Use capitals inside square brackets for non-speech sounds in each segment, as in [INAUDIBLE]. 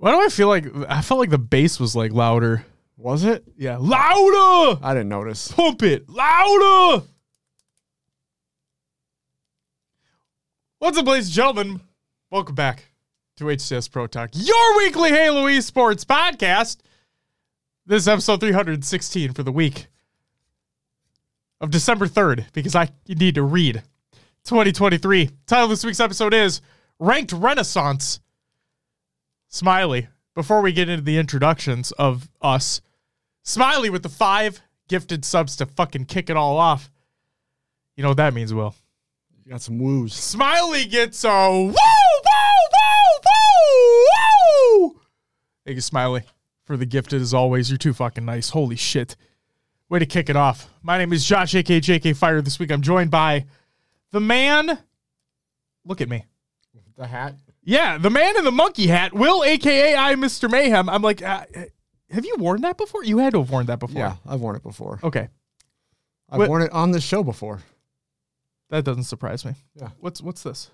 Why do I feel like I felt like the bass was like louder? Was it? Yeah, louder. I didn't notice. Pump it louder. What's up, ladies and gentlemen? Welcome back to HCS Pro Talk, your weekly Hey Halo Esports podcast. This is episode 316 for the week of December 3rd, because I need to read 2023. Title of this week's episode is Ranked Renaissance. Smiley, before we get into the introductions of us, Smiley with the five gifted subs to fucking kick it all off. You know what that means, Will? You got some woos. Smiley gets a woo, woo, woo, woo, woo. Thank you, Smiley, for the gifted as always. You're too fucking nice. Holy shit. Way to kick it off. My name is Josh, aka JK Fire. This week I'm joined by the man. Look at me. The hat. Yeah, the man in the monkey hat, Will, aka I, Mr. Mayhem. I'm like, uh, have you worn that before? You had to have worn that before. Yeah, I've worn it before. Okay, I've What- worn it on this show before. that doesn't surprise me. Yeah. What's what's this?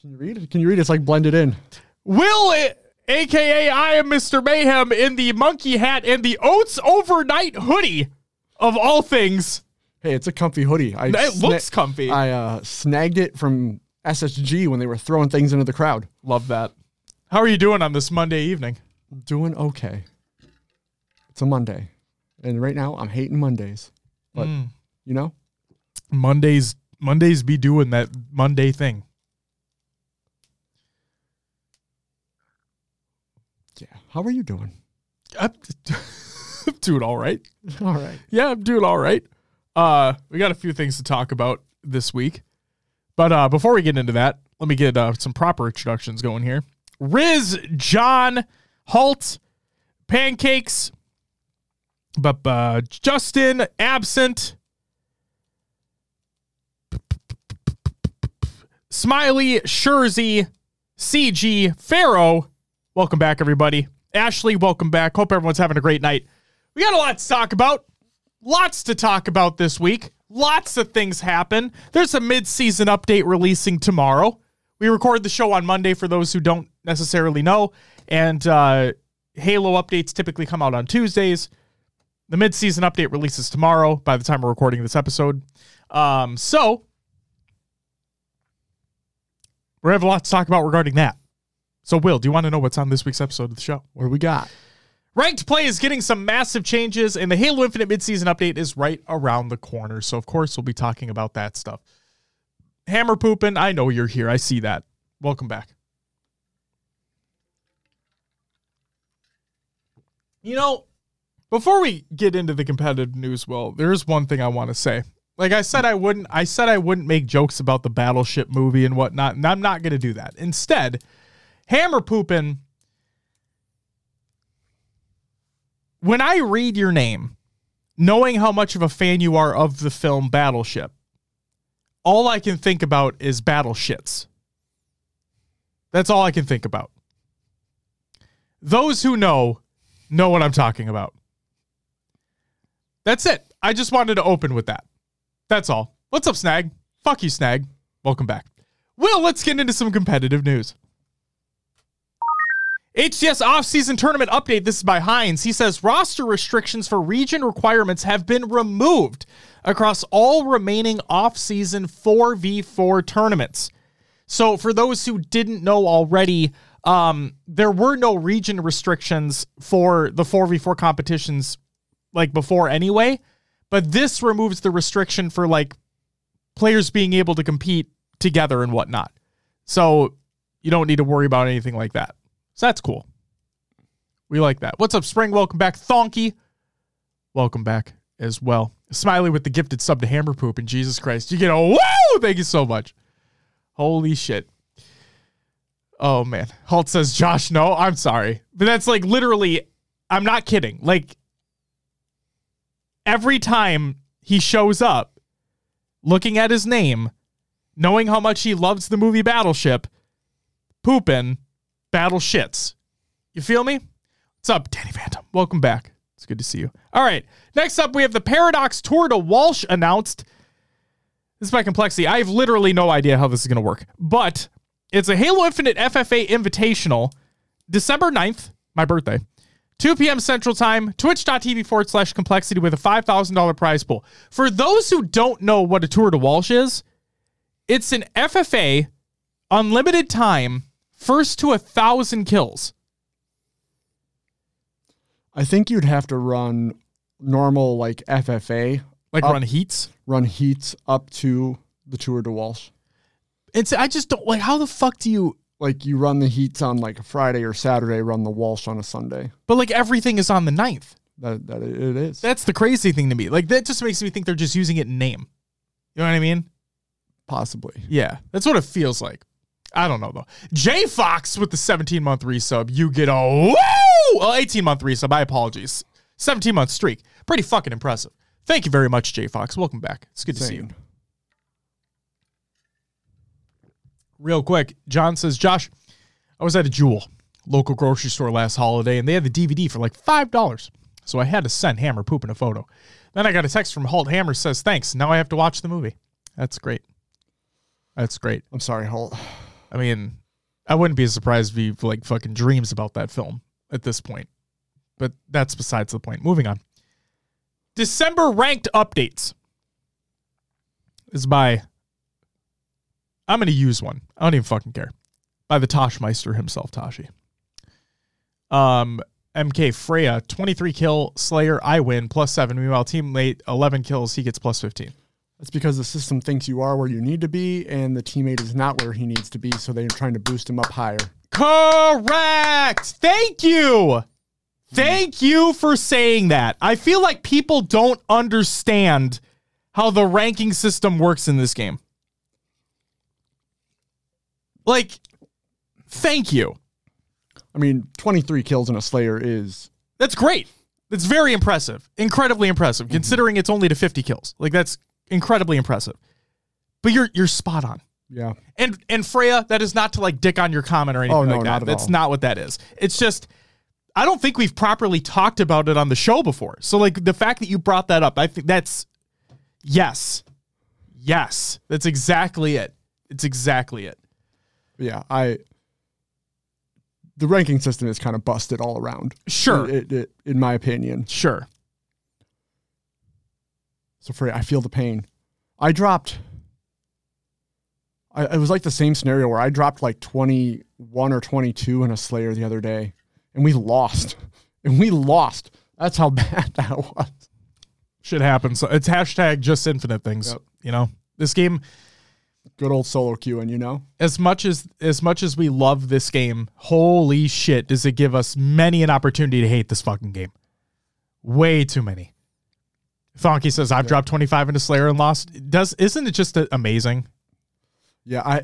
Can you read? It? Can you read? It? It's like blended in. Will, a- aka I am Mr. Mayhem, in the monkey hat and the Oats overnight hoodie, of all things. Hey, it's a comfy hoodie. I It looks comfy. I uh, snagged it from SSG when they were throwing things into the crowd. Love that. How are you doing on this Monday evening? Doing okay. It's a Monday, and right now I'm hating Mondays. But Mm. you know, Mondays, Mondays be doing that Monday thing. yeah. How are you doing? I'm, I'm [LAUGHS] doing all right. All right. Yeah, I'm doing all right. Uh, we got a few things to talk about this week, but uh, before we get into that, let me get uh, some proper introductions going here. Riz, John, Halt, Pancakes, but uh, Justin, absent. Smiley, Shurzy, CG, Pharaoh. Welcome back, everybody. Ashley, welcome back. Hope everyone's having a great night. We got a lot to talk about. Lots to talk about this week. Lots of things happen. There's a mid-season update releasing tomorrow. We record the show on Monday for those who don't necessarily know, and uh, Halo updates typically come out on Tuesdays. The mid-season update releases tomorrow. By the time we're recording this episode, um, so we have a lot to talk about regarding that. So, Will, do you want to know what's on this week's episode of the show? What do we got? Ranked play is getting some massive changes, and the Halo Infinite midseason update is right around the corner. So, of course, we'll be talking about that stuff. Hammer pooping, I know you're here. I see that. Welcome back. You know, before we get into the competitive news, well, there's one thing I want to say. Like I said, I wouldn't. I said I wouldn't make jokes about the Battleship movie and whatnot, and I'm not going to do that. Instead, Hammer pooping when I read your name, knowing how much of a fan you are of the film Battleship, all I can think about is battle shits. That's all I can think about. Those who know, know what I'm talking about. That's it. I just wanted to open with that. That's all. What's up, Snag? Fuck you, Snag. Welcome back. Will, let's get into some competitive news. HCS offseason tournament update. This is by Hines. He says roster restrictions for region requirements have been removed across all remaining offseason 4v4 tournaments. So, for those who didn't know already, um, there were no region restrictions for the 4v4 competitions like before anyway. But this removes the restriction for like players being able to compete together and whatnot. So, you don't need to worry about anything like that. So that's cool. We like that. What's up, Spring? Welcome back. Thonky. Welcome back as well. Smiley with the gifted sub to Hammer Poop. And Jesus Christ, you get a woo! Thank you so much. Holy shit. Oh man. Halt says, Josh, no, I'm sorry. But that's like literally, I'm not kidding. Like every time he shows up, looking at his name, knowing how much he loves the movie Battleship, pooping, battle shits. You feel me? What's up, Danny Phantom? Welcome back. It's good to see you. All right. Next up, we have the Paradox Tour de Walsh announced. This is by complexity. I have literally no idea how this is going to work, but it's a Halo Infinite FFA Invitational December 9th, my birthday, 2 p.m. Central Time, twitch.tv forward slash complexity with a $5,000 prize pool. For those who don't know what a Tour de Walsh is, it's an FFA, unlimited time, first to a thousand kills. I think you'd have to run normal like FFA, Like Up- run heats. run heats up to the Tour de Walsh. It's I just don't like how the fuck do you Like you run the heats on like a Friday or Saturday, run the Walsh on a Sunday. but like everything is on the ninth. That that it it is. That's the crazy thing to me. Like that just makes me think they're just using it in name. You know what I mean? Possibly. Yeah, that's what it feels like. I don't know though. J Fox with the 17 month resub. You get a woo! Well, 18 month resub. My apologies. 17 month streak. Pretty fucking impressive. Thank you very much, J Fox. Welcome back. It's good to see you. Real quick, John says, Josh, I was at a Jewel, local grocery store last holiday, and they had the DVD for like $5. So I had to send Hammer pooping a photo. Then I got a text from Holt. Hammer says, thanks. Now I have to watch the movie. That's great. That's great. I'm sorry, Holt. I mean, I wouldn't be surprised if he like fucking dreams about that film at this point. But that's besides the point. Moving on. December ranked updates is by I'm gonna use one. I don't even fucking care. By the Toshmeister himself, Tashi. Um MK Freya, 23 kill, Slayer, I win, plus seven. Meanwhile, teammate 11 kills, he gets plus 15. That's because the system thinks you are where you need to be, and the teammate is not where he needs to be, so they're trying to boost him up higher. Correct. Thank you. Thank you for saying that. I feel like people don't understand how the ranking system works in this game. Like, thank you. I mean, 23 kills in a Slayer is That's great. That's very impressive. Incredibly impressive, mm-hmm. considering it's only to 50 kills. Like, that's incredibly impressive. But you're you're spot on. yeah. And and Freya, that is not to like dick on your comment or anything Oh, no, like that. not at That's all. not what that is. It's just I don't think we've properly talked about it on the show before. So like the fact that you brought that up, I think that's yes. Yes. That's exactly it. It's exactly it. Yeah, I the ranking system is kind of busted all around. Sure. It, it, in my opinion. Sure. So for I feel the pain. I dropped. I, it was like the same scenario where I dropped like 21 or 22 in a Slayer the other day, and we lost. [LAUGHS] And we lost. That's how [LAUGHS] bad that was. Shit happens. So it's hashtag just infinite things. Yep. You know? This game Good old solo queuing, you know? as much as as much as we love this game, holy shit, does it give us many an opportunity to hate this fucking game. Way too many. Thonky says I've dropped 25 into Slayer and lost. Does isn't it just amazing? Yeah, I.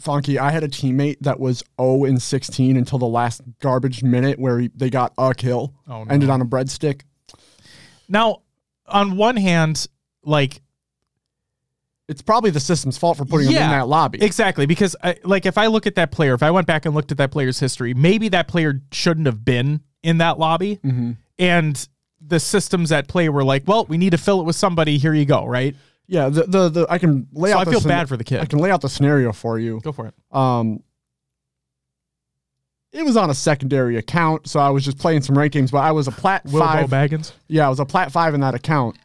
Thonky, I had a teammate that was 0 and 16 until the last garbage minute where he, they got a kill. Oh, no. Ended on a breadstick. Now, on one hand, like It's probably the system's fault for putting him in that lobby. Exactly, because I, like if I look at that player, if I went back and looked at that player's history, maybe that player shouldn't have been in that lobby, Mhm. and the systems at play were like, well, we need to fill it with somebody. Here you go, right? Yeah, the, the the I can lay So out. I the feel scen- bad for the kid. I can lay out the scenario for you. Go for it. Um, it was on a secondary account, so I was just playing some rank games. But I was a plat Wilbo five. Baggins. Yeah, I was a plat five in that account,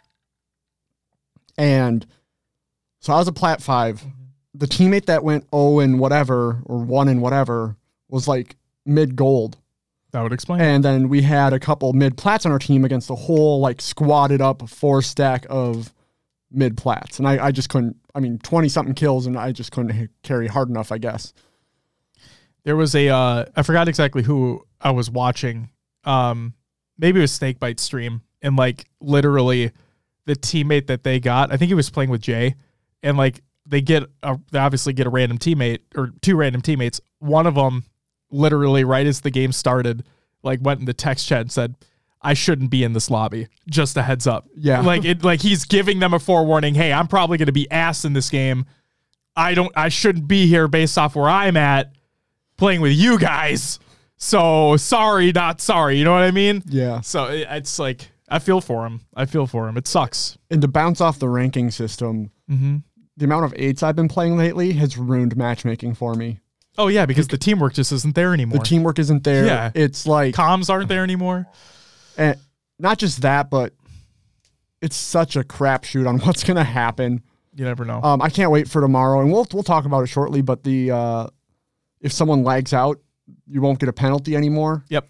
and so I was a plat 5 Mm-hmm. The teammate that went oh and whatever or one and whatever was like mid gold, That would explain. and then we had a couple mid plats on our team against a whole like squatted up four stack of mid plats, and I, I just couldn't. I mean, twenty something kills, and I just couldn't carry hard enough. I guess. there was a uh, I forgot exactly who I was watching. Um, maybe it was Snakebite stream, and like literally, the teammate that they got, I think he was playing with Jay, and like they get a, they obviously get a random teammate or two random teammates. One of them, literally right as the game started, like went in the text chat and said. I shouldn't be in this lobby. Just a heads up. Yeah. Like it like he's giving them a forewarning. Hey, I'm probably gonna be ass in this game. I don't I shouldn't be here based off where I'm at playing with you guys. So sorry, not sorry. You know what I mean? Yeah. So it, it's like I feel for him. I feel for him. It sucks. And to bounce off the ranking system, Mm-hmm. the amount of eights I've been playing lately has ruined matchmaking for me. Oh yeah, because the teamwork just isn't there anymore. The teamwork isn't there. Yeah. It's like comms aren't there anymore. and not just that, but it's such a crapshoot on [LAUGHS] what's going to happen. You never know. Um, I can't wait for tomorrow, and we'll we'll talk about it shortly. But the uh, if someone lags out, you won't get a penalty anymore. yep.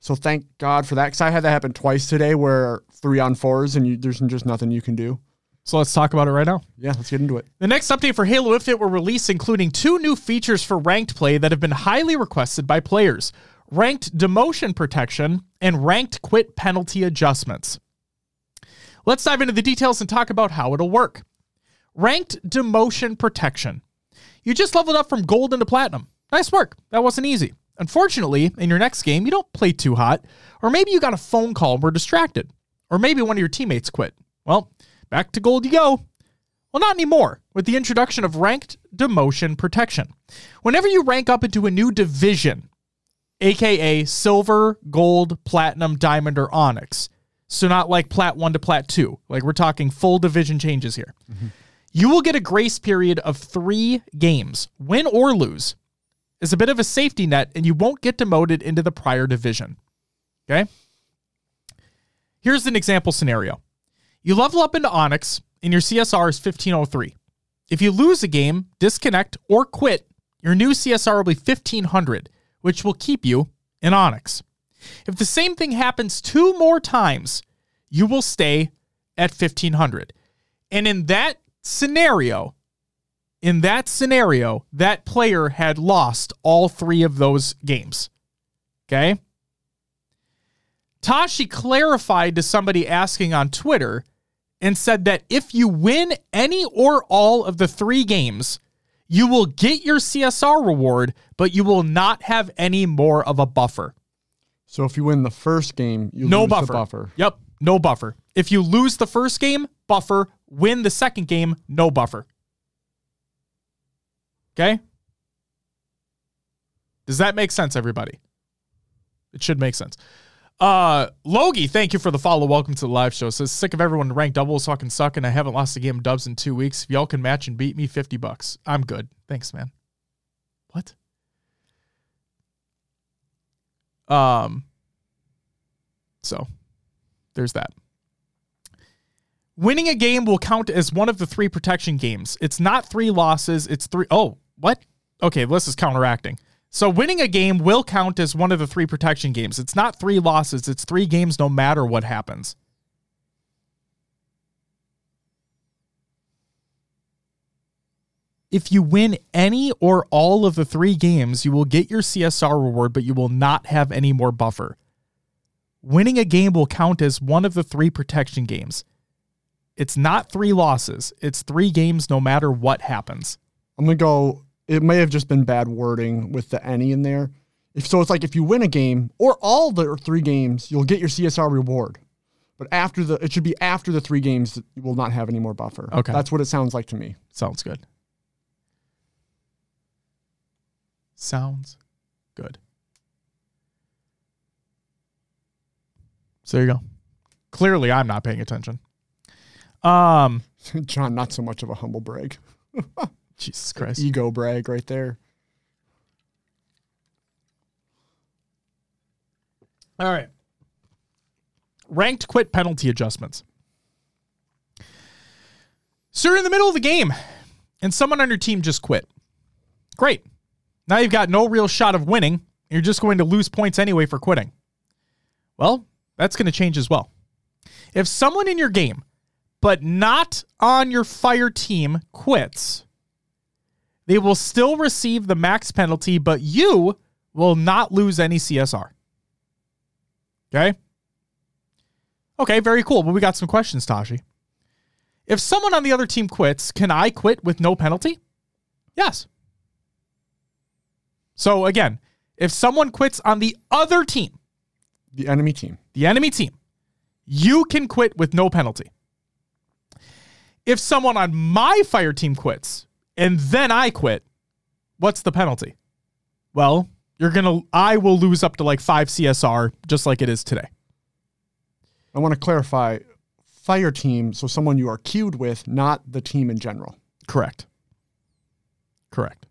So thank God for that, because I had that happen twice today, where three on fours, and you, there's just nothing you can do. So let's talk about it right now. Yeah, let's get into it. The next update for Halo Infinite were released, including two new features for ranked play that have been highly requested by players ranked demotion protection and ranked quit penalty adjustments. Let's dive into the details and talk about how it'll work. Ranked demotion protection. You just leveled up from gold into platinum. Nice work. That wasn't easy. Unfortunately, in your next game, you don't play too hot, or maybe you got a phone call and were distracted, or maybe one of your teammates quit. Well, back to gold you go. Well, not anymore, with the introduction of ranked demotion protection. Whenever you rank up into a new division, aka silver, gold, platinum, diamond, or onyx, so not like plat 1 to plat 2, like we're talking full division changes here, you will get a grace period of three games, win or lose, is a bit of a safety net, and you won't get demoted into the prior division. Okay? Here's an example scenario. You level up into Onyx, and your CSR is 1503. If you lose a game, disconnect, or quit, your new CSR will be 1500, which will keep you in Onyx. If the same thing happens two more times, you will stay at 1500. And in that scenario, in that scenario, that player had lost all three of those games. Okay? Tashi clarified to somebody asking on Twitter and said that if you win any or all of the three games, you will get your CSR reward, but you will not have any more of a buffer. So if you win the first game, you No lose buffer. the buffer. Yep, no buffer. If you lose the first game, buffer. Win the second game, no buffer. Okay? Does that make sense, everybody? It should make sense. Uh Logie, thank you for the follow. Welcome to the live show. Says sick of everyone ranked doubles fucking suck, and I haven't lost a game of dubs in two weeks. If y'all can match and beat me, 50 bucks. I'm good. Thanks, man. What? Um so there's that. Winning a game will count as one of the three protection games. It's not three losses, it's three oh, what? Okay, this is counteracting. So winning a game will count as one of the three protection games. It's not three losses, it's three games no matter what happens. If you win any or all of the three games, you will get your CSR reward, but you will not have any more buffer. Winning a game will count as one of the three protection games. It's not three losses, it's three games no matter what happens. I'm gonna go. It may have just been bad wording with the any in there. If so, it's like if you win a game or all the three games, you'll get your CSR reward. But after the, it should be after the three games, that you will not have any more buffer. Okay. that's what it sounds like to me. Sounds good. Sounds good. So there you go. Clearly, I'm not paying attention. Um, [LAUGHS] John, not so much of a humble brag, [LAUGHS] Jesus Christ. ego brag right there. All right. Ranked quit penalty adjustments. So you're in the middle of the game and someone on your team just quit. Great. Now you've got no real shot of winning. You're just going to lose points anyway for quitting. Well, that's going to change as well. If someone in your game, but not on your fire team, quits, they will still receive the max penalty, but you will not lose any CSR. Okay. Okay, very cool. But we got some questions, Tashi. If someone on the other team quits, can I quit with no penalty? Yes. So again, if someone quits on the other team, The enemy team. the enemy team, you can quit with no penalty. If someone on my fire team quits and then I quit, what's the penalty? Well, you're going to, I will lose up to like five CSR just like it is today. I want to clarify fire team, so someone you are queued with, not the team in general. Correct. Correct.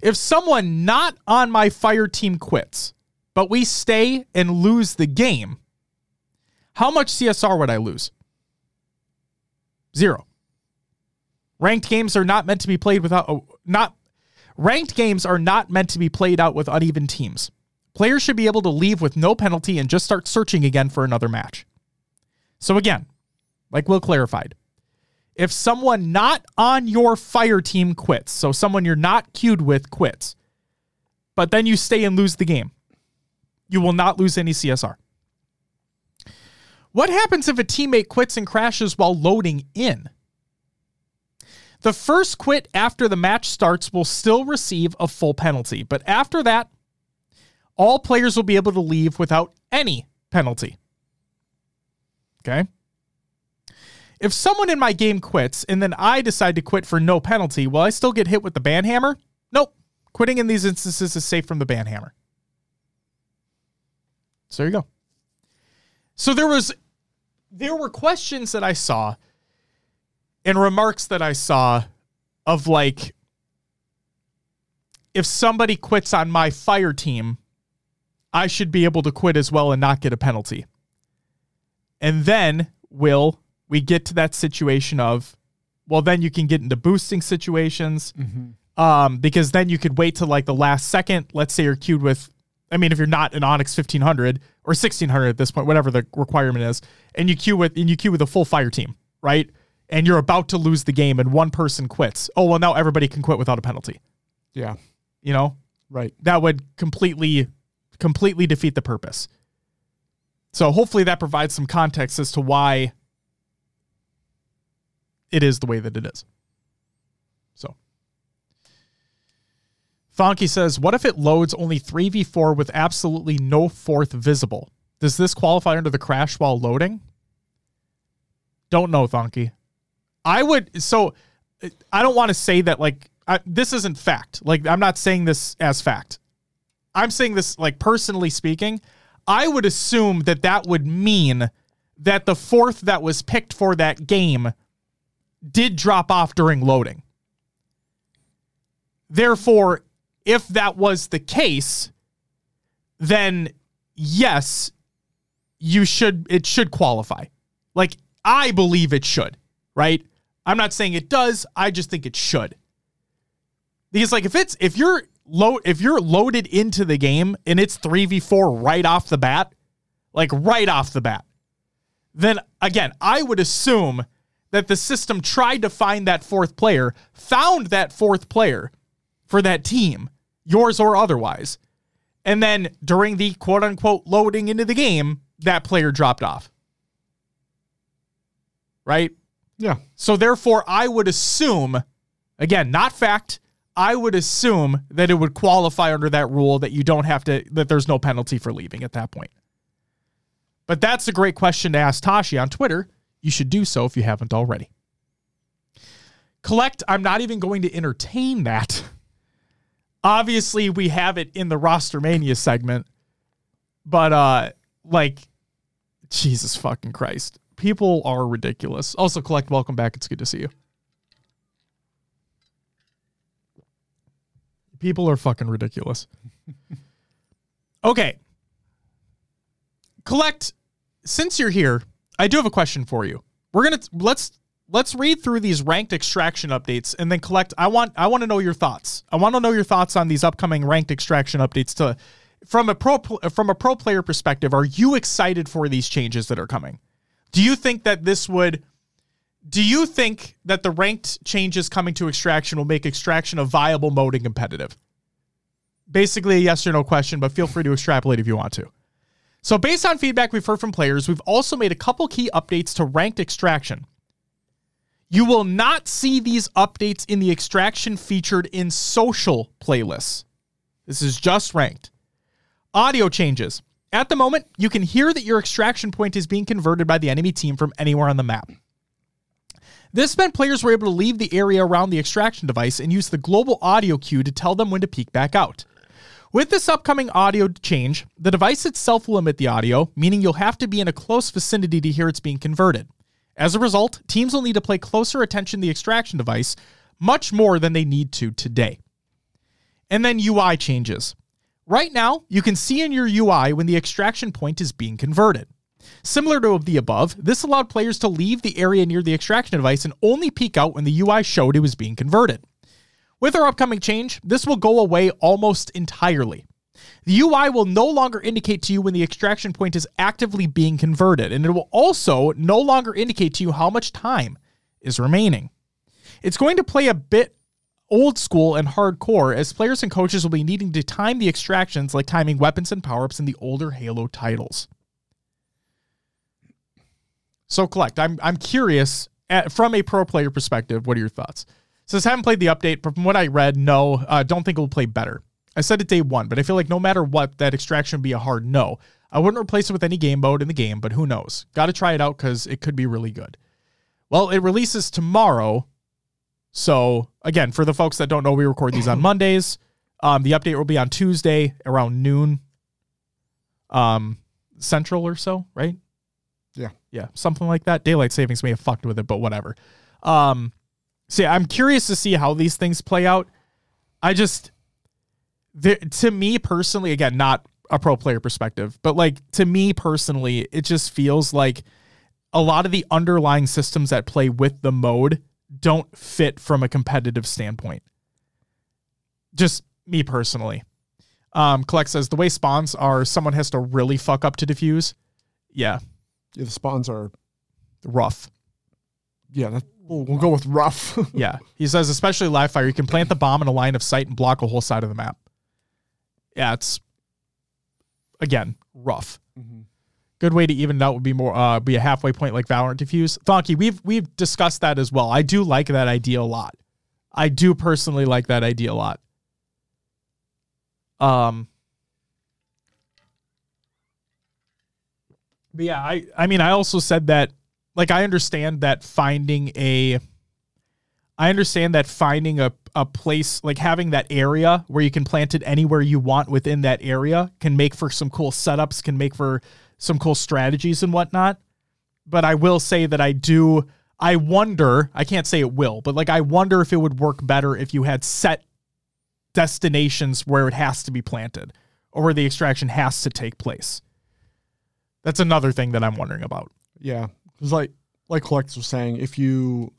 If someone not on my fire team quits, but we stay and lose the game, how much CSR would I lose? Zero. Ranked games are not meant to be played without not ranked games are not meant to be played out with uneven teams. Players should be able to leave with no penalty and just start searching again for another match. So again, like Will clarified, if someone not on your fire team quits, so someone you're not queued with quits, but then you stay and lose the game, you will not lose any CSR. What happens if a teammate quits and crashes while loading in? The first quit after the match starts will still receive a full penalty, but after that, all players will be able to leave without any penalty. Okay? If someone in my game quits and then I decide to quit for no penalty, will I still get hit with the ban hammer? Nope. Quitting in these instances is safe from the ban hammer. So there you go. So there was there were questions that I saw and remarks that I saw of like if somebody quits on my fire team, I should be able to quit as well and not get a penalty. And then will we get to that situation of well then you can get into boosting situations Mm-hmm. um, because then you could wait till like the last second let's say you're queued with i mean if you're not an onyx 1500 or 1600 at this point whatever the requirement is and you queue with and you queue with a full fire team right and you're about to lose the game and one person quits oh well now everybody can quit without a penalty Yeah. you know Right. that would completely completely defeat the purpose. So hopefully that provides some context as to why it is the way that it is. So Thonky says, "What if it loads only 3v4 with absolutely no fourth visible? Does this qualify under the crash while loading?" Don't know, Thonky. I would so I don't want to say that like I, this isn't fact. Like I'm not saying this as fact. I'm saying this like personally speaking. I would assume that that would mean that the fourth that was picked for that game did drop off during loading. Therefore, if that was the case, then yes, you should it should qualify. Like I believe it should, right? I'm not saying it does, I just think it should. Because like if it's if you're load if you're loaded into the game and it's 3v4 right off the bat, like right off the bat, then again, I would assume that the system tried to find that fourth player, found that fourth player for that team, yours or otherwise. And then during the quote unquote loading into the game, that player dropped off. Right? Yeah. So therefore, I would assume, again, not fact, I would assume that it would qualify under that rule that you don't have to, that there's no penalty for leaving at that point. But that's a great question to ask Tashi on Twitter. You should do so if you haven't already. Collect, I'm not even going to entertain that. Obviously, we have it in the roster mania segment, but uh like Jesus fucking Christ. People are ridiculous. Also, collect, welcome back. It's good to see you. People are fucking ridiculous. [LAUGHS] okay. Collect, since you're here, I do have a question for you. We're gonna let's let's read through these ranked extraction updates and then collect. I want I want to know your thoughts. I want to know your thoughts on these upcoming ranked extraction updates. To from a pro from a pro player perspective, are you excited for these changes that are coming? Do you think that this would? Do you think that the ranked changes coming to extraction will make extraction a viable mode and competitive? Basically, a yes or no question, but feel free to extrapolate if you want to. So, based on feedback we've heard from players, we've also made a couple key updates to ranked extraction. You will not see these updates in the extraction featured in social playlists. This is just ranked. Audio changes. At the moment, you can hear that your extraction point is being converted by the enemy team from anywhere on the map. This meant players were able to leave the area around the extraction device and use the global audio cue to tell them when to peek back out. With this upcoming audio change, the device itself will emit the audio, meaning you'll have to be in a close vicinity to hear it's being converted. As a result, teams will need to pay closer attention to the extraction device, much more than they need to today. And then UI changes. Right now, you can see in your UI when the extraction point is being converted. Similar to the above, this allowed players to leave the area near the extraction device and only peek out when the UI showed it was being converted. With our upcoming change, this will go away almost entirely. The UI will no longer indicate to you when the extraction point is actively being converted, and it will also no longer indicate to you how much time is remaining. It's going to play a bit old school and hardcore as players and coaches will be needing to time the extractions like timing weapons and power ups in the older Halo titles. So, collect. I'm I'm curious at, from a pro player perspective. What are your thoughts? Says haven't played the update, but from what I read, no, uh, don't think it will play better. I said it day one, but I feel like no matter what, that extraction would be a hard no. I wouldn't replace it with any game mode in the game, but who knows? Got to try it out because it could be really good. Well, it releases tomorrow. So, again, for the folks that don't know, we record these on [CLEARS THROAT] Mondays. Um, the update will be on Tuesday around noon um, central or so, right? Yeah. Yeah, something like that. Daylight savings may have fucked with it, but whatever. Um, so yeah, I'm curious to see how these things play out. I just, there, to me personally, again, not a pro player perspective, but like to me personally, it just feels like a lot of the underlying systems that play with the mode don't fit from a competitive standpoint. Just me personally. Um, Collect says the way spawns are, someone has to really fuck up to defuse. Yeah, Yeah, the spawns are. rough. Yeah, that, we'll, we'll go with rough. [LAUGHS] Yeah. He says, especially live fire, you can plant the bomb in a line of sight and block a whole side of the map. Yeah, it's again rough. Good way to even it out would be more uh be a halfway point like Valorant diffuse. Thonky, we've we've discussed that as well. I do like that idea a lot. I do personally like that idea a lot. Um But yeah, I I mean I also said that like I understand that finding a I understand that finding a, a place like having that area where you can plant it anywhere you want within that area can make for some cool setups, can make for some cool strategies and whatnot. But I will say that I do I wonder, I can't say it will, but like I wonder if it would work better if you had set destinations where it has to be planted or where the extraction has to take place. That's another thing that I'm wondering about. yeah, because like like Collects was saying, if you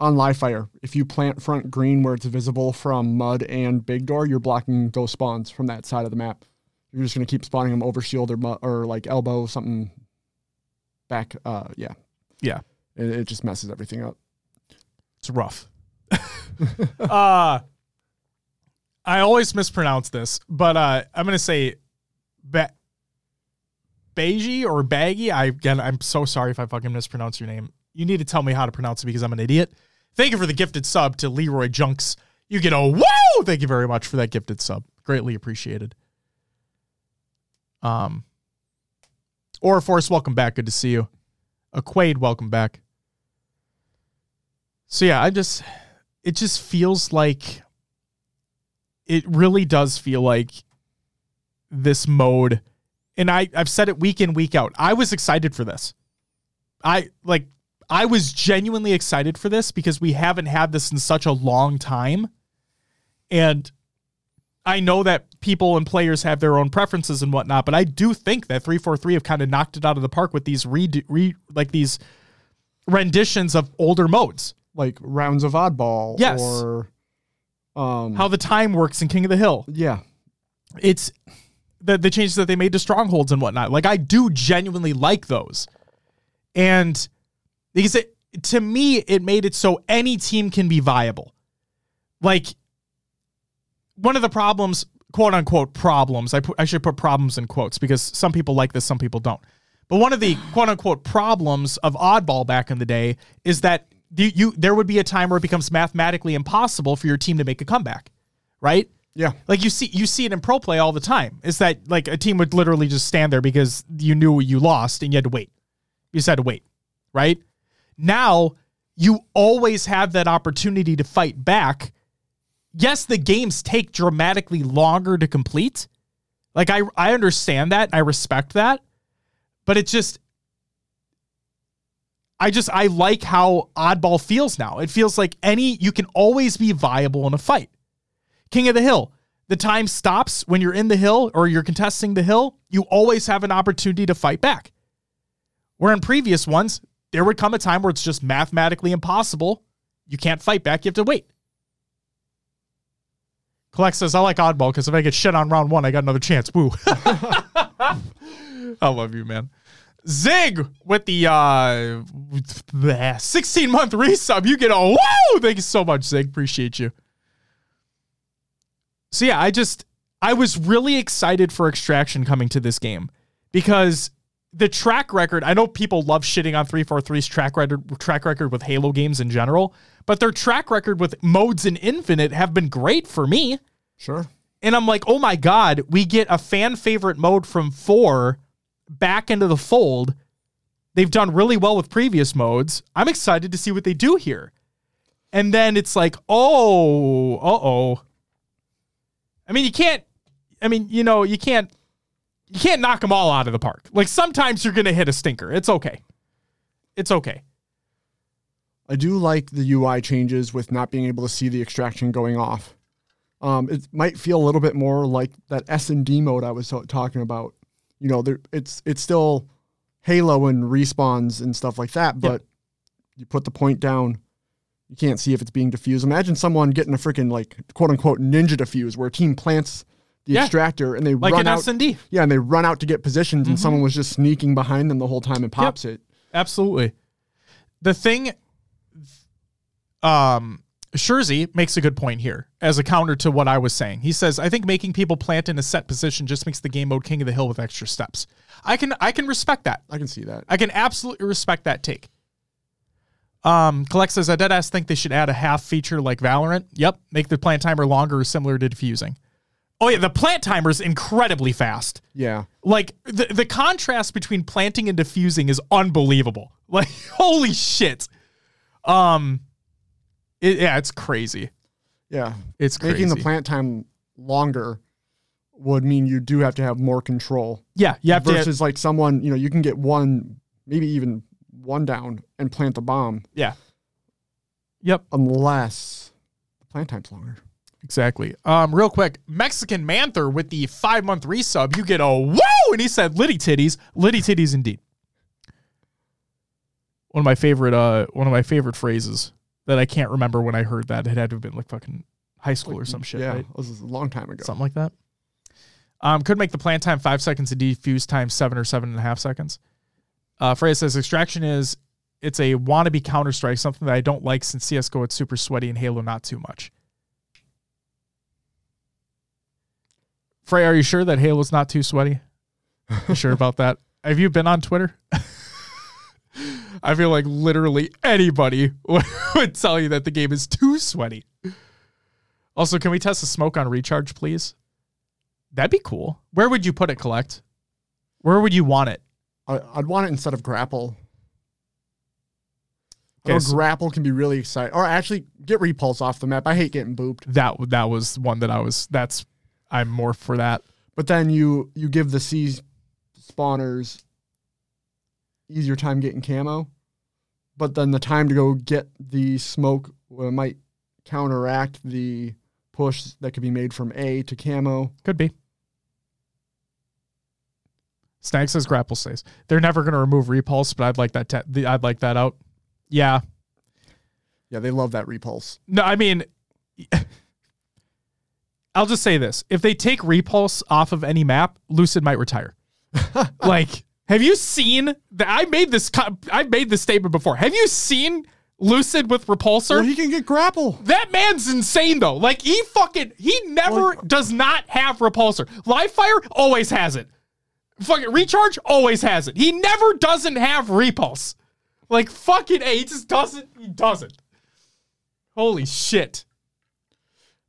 on live fire, if you plant front green where it's visible from mud and big door, you're blocking those spawns from that side of the map. You're just gonna keep spawning them over shield or mu- or like elbow something back. Uh, yeah, Yeah. it, it just messes everything up. It's rough. [LAUGHS] uh I always mispronounce this, but uh I'm gonna say ba- Beige or Baggy. I again I'm so sorry if I fucking mispronounce your name. You need to tell me how to pronounce it because I'm an idiot. Thank you for the gifted sub to Leroy Junks. You get a woo! Thank you very much for that gifted sub. Greatly appreciated. Um or Force, welcome back. Good to see you. A Quaid, welcome back. So yeah, I just it just feels like it really does feel like this mode and I I've said it week in week out. I was excited for this. I like I was genuinely excited for this because we haven't had this in such a long time. And I know that people and players have their own preferences and whatnot, but I do think that 343 have kind of knocked it out of the park with these re, re like these renditions of older modes. Like rounds of oddball. Yes. Or um. How the time works in King of the Hill. yeah. It's the the changes that they made to strongholds and whatnot. Like I do genuinely like those. And because it to me, it made it so any team can be viable. Like one of the problems, quote unquote problems, I put I should put problems in quotes because some people like this, some people don't. But one of the quote unquote problems of oddball back in the day is that the, you there would be a time where it becomes mathematically impossible for your team to make a comeback, right? Yeah. Like you see you see it in pro play all the time. Is that like a team would literally just stand there because you knew you lost and you had to wait. You just had to wait, right? Now you always have that opportunity to fight back. Yes, the games take dramatically longer to complete. Like I I understand that. I respect that. But it's just I just I like how oddball feels now. It feels like any you can always be viable in a fight. King of the Hill. the time stops when you're in the hill or you're contesting the hill, you always have an opportunity to fight back. Where in previous ones, there would come a time where it's just mathematically impossible. You can't fight back, you have to wait. Collect says, I like oddball because if I get shit on round one, I got another chance. Woo. [LAUGHS] I love you, man. Zig with the uh 16 month resub. You get a whoa! Thank you so much, Zig. Appreciate you. So yeah, I just I was really excited for Extraction coming to this game because the track record, I know people love shitting on 343's track record track record with Halo games in general, but their track record with modes in Infinite have been great for me. Sure. And I'm like, oh my God, we get a fan favorite mode from four back into the fold. They've done really well with previous modes. I'm excited to see what they do here. And then it's like, oh, uh oh. I mean, you can't, I mean, you know, you can't, you can't knock them all out of the park. Like sometimes you're going to hit a stinker. It's okay. It's okay. I do like the UI changes with not being able to see the extraction going off. Um, it might feel a little bit more like that S and D mode I was talking about. You know, there, it's it's still Halo and respawns and stuff like that, but you put the point down, you can't see if it's being diffused. Imagine someone getting a freaking like quote unquote ninja diffuse where a team plants the Yeah. extractor and they Like run an out. D. yeah, and they run out to get positions, and someone was just sneaking behind them the whole time and pops it. Absolutely. The thing, um, Shurzy makes a good point here as a counter to what I was saying. He says, "I think making people plant in a set position just makes the game mode king of the hill with extra steps." I can I can respect that. I can see that. I can absolutely respect that take. Um, Collect says, "I dead ass think they should add a half feature like Valorant. Yep, make the plant timer longer or similar to diffusing. Oh yeah, the plant timer is incredibly fast." Yeah. like the the contrast between planting and diffusing is unbelievable. [LAUGHS] Like holy shit. Um it, yeah, it's crazy. Yeah. It's crazy. Making the plant time longer would mean you do have to have more control yeah, you have versus to like someone, you know, you can get one, maybe even one down and plant the bomb yeah. Yep, unless the plant time's longer. Exactly. Um real quick, Mexican Manther with the 5 month resub, you get a whoa and he said litty titties, litty titties indeed. One of my favorite uh one of my favorite phrases that I can't remember when I heard that. It had to have been like fucking high school or some shit, yeah. right? This is a long time ago. something like that. Um, could make the plant time five seconds and defuse time seven or seven and a half seconds. Uh, Freya says extraction is it's a wannabe counter strike, something that I don't like since CS:GO it's super sweaty and Halo not too much. Freya, are you sure that Halo's not too sweaty? You sure about that? [LAUGHS] Have you been on Twitter? I feel like literally anybody [LAUGHS] would tell you that the game is too sweaty. Also, can we test the smoke on recharge, please? That'd be cool. Where would you put it, Collect? Where would you want it? I, I'd want it instead of grapple. Okay, so- grapple can be really exciting. Or actually, get repulse off the map. I hate getting booped. That that was one that I was. That's I'm more for that. But then you you give the C spawners easier time getting camo. But then the time to go get the smoke might counteract the push that could be made from A to camo. Could be. Snag says grapple stays. They're never going to remove repulse, but I'd like that. Te- the, I'd like that out. Yeah. Yeah, they love that repulse. No, I mean, I'll just say this: if they take repulse off of any map, Lucid might retire. [LAUGHS] like, have you seen that? I made this. co- I made this statement before. Have you seen Lucid with repulsor? Well, he can get grapple. That man's insane though. Like he fucking he never Like- does not have repulsor. Live fire always has it. Fucking recharge always has it. He never doesn't have repulse. Like fucking a, he just doesn't. He doesn't. Holy shit.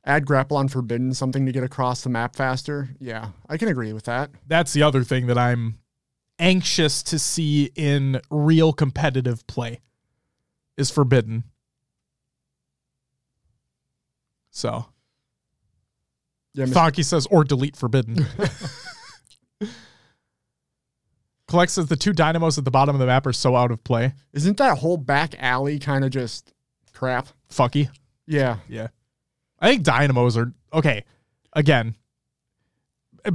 Add grapple on forbidden, something to get across the map faster. Yeah, I can agree with that. That's the other thing that I'm anxious to see in real competitive play is forbidden. So Yeah, Thonky says, or delete forbidden. [LAUGHS] Collect says the two dynamos at the bottom of the map are so out of play. isn't that whole back alley kind of just crap? Fucky. Yeah, Yeah. I think dynamos are okay. again,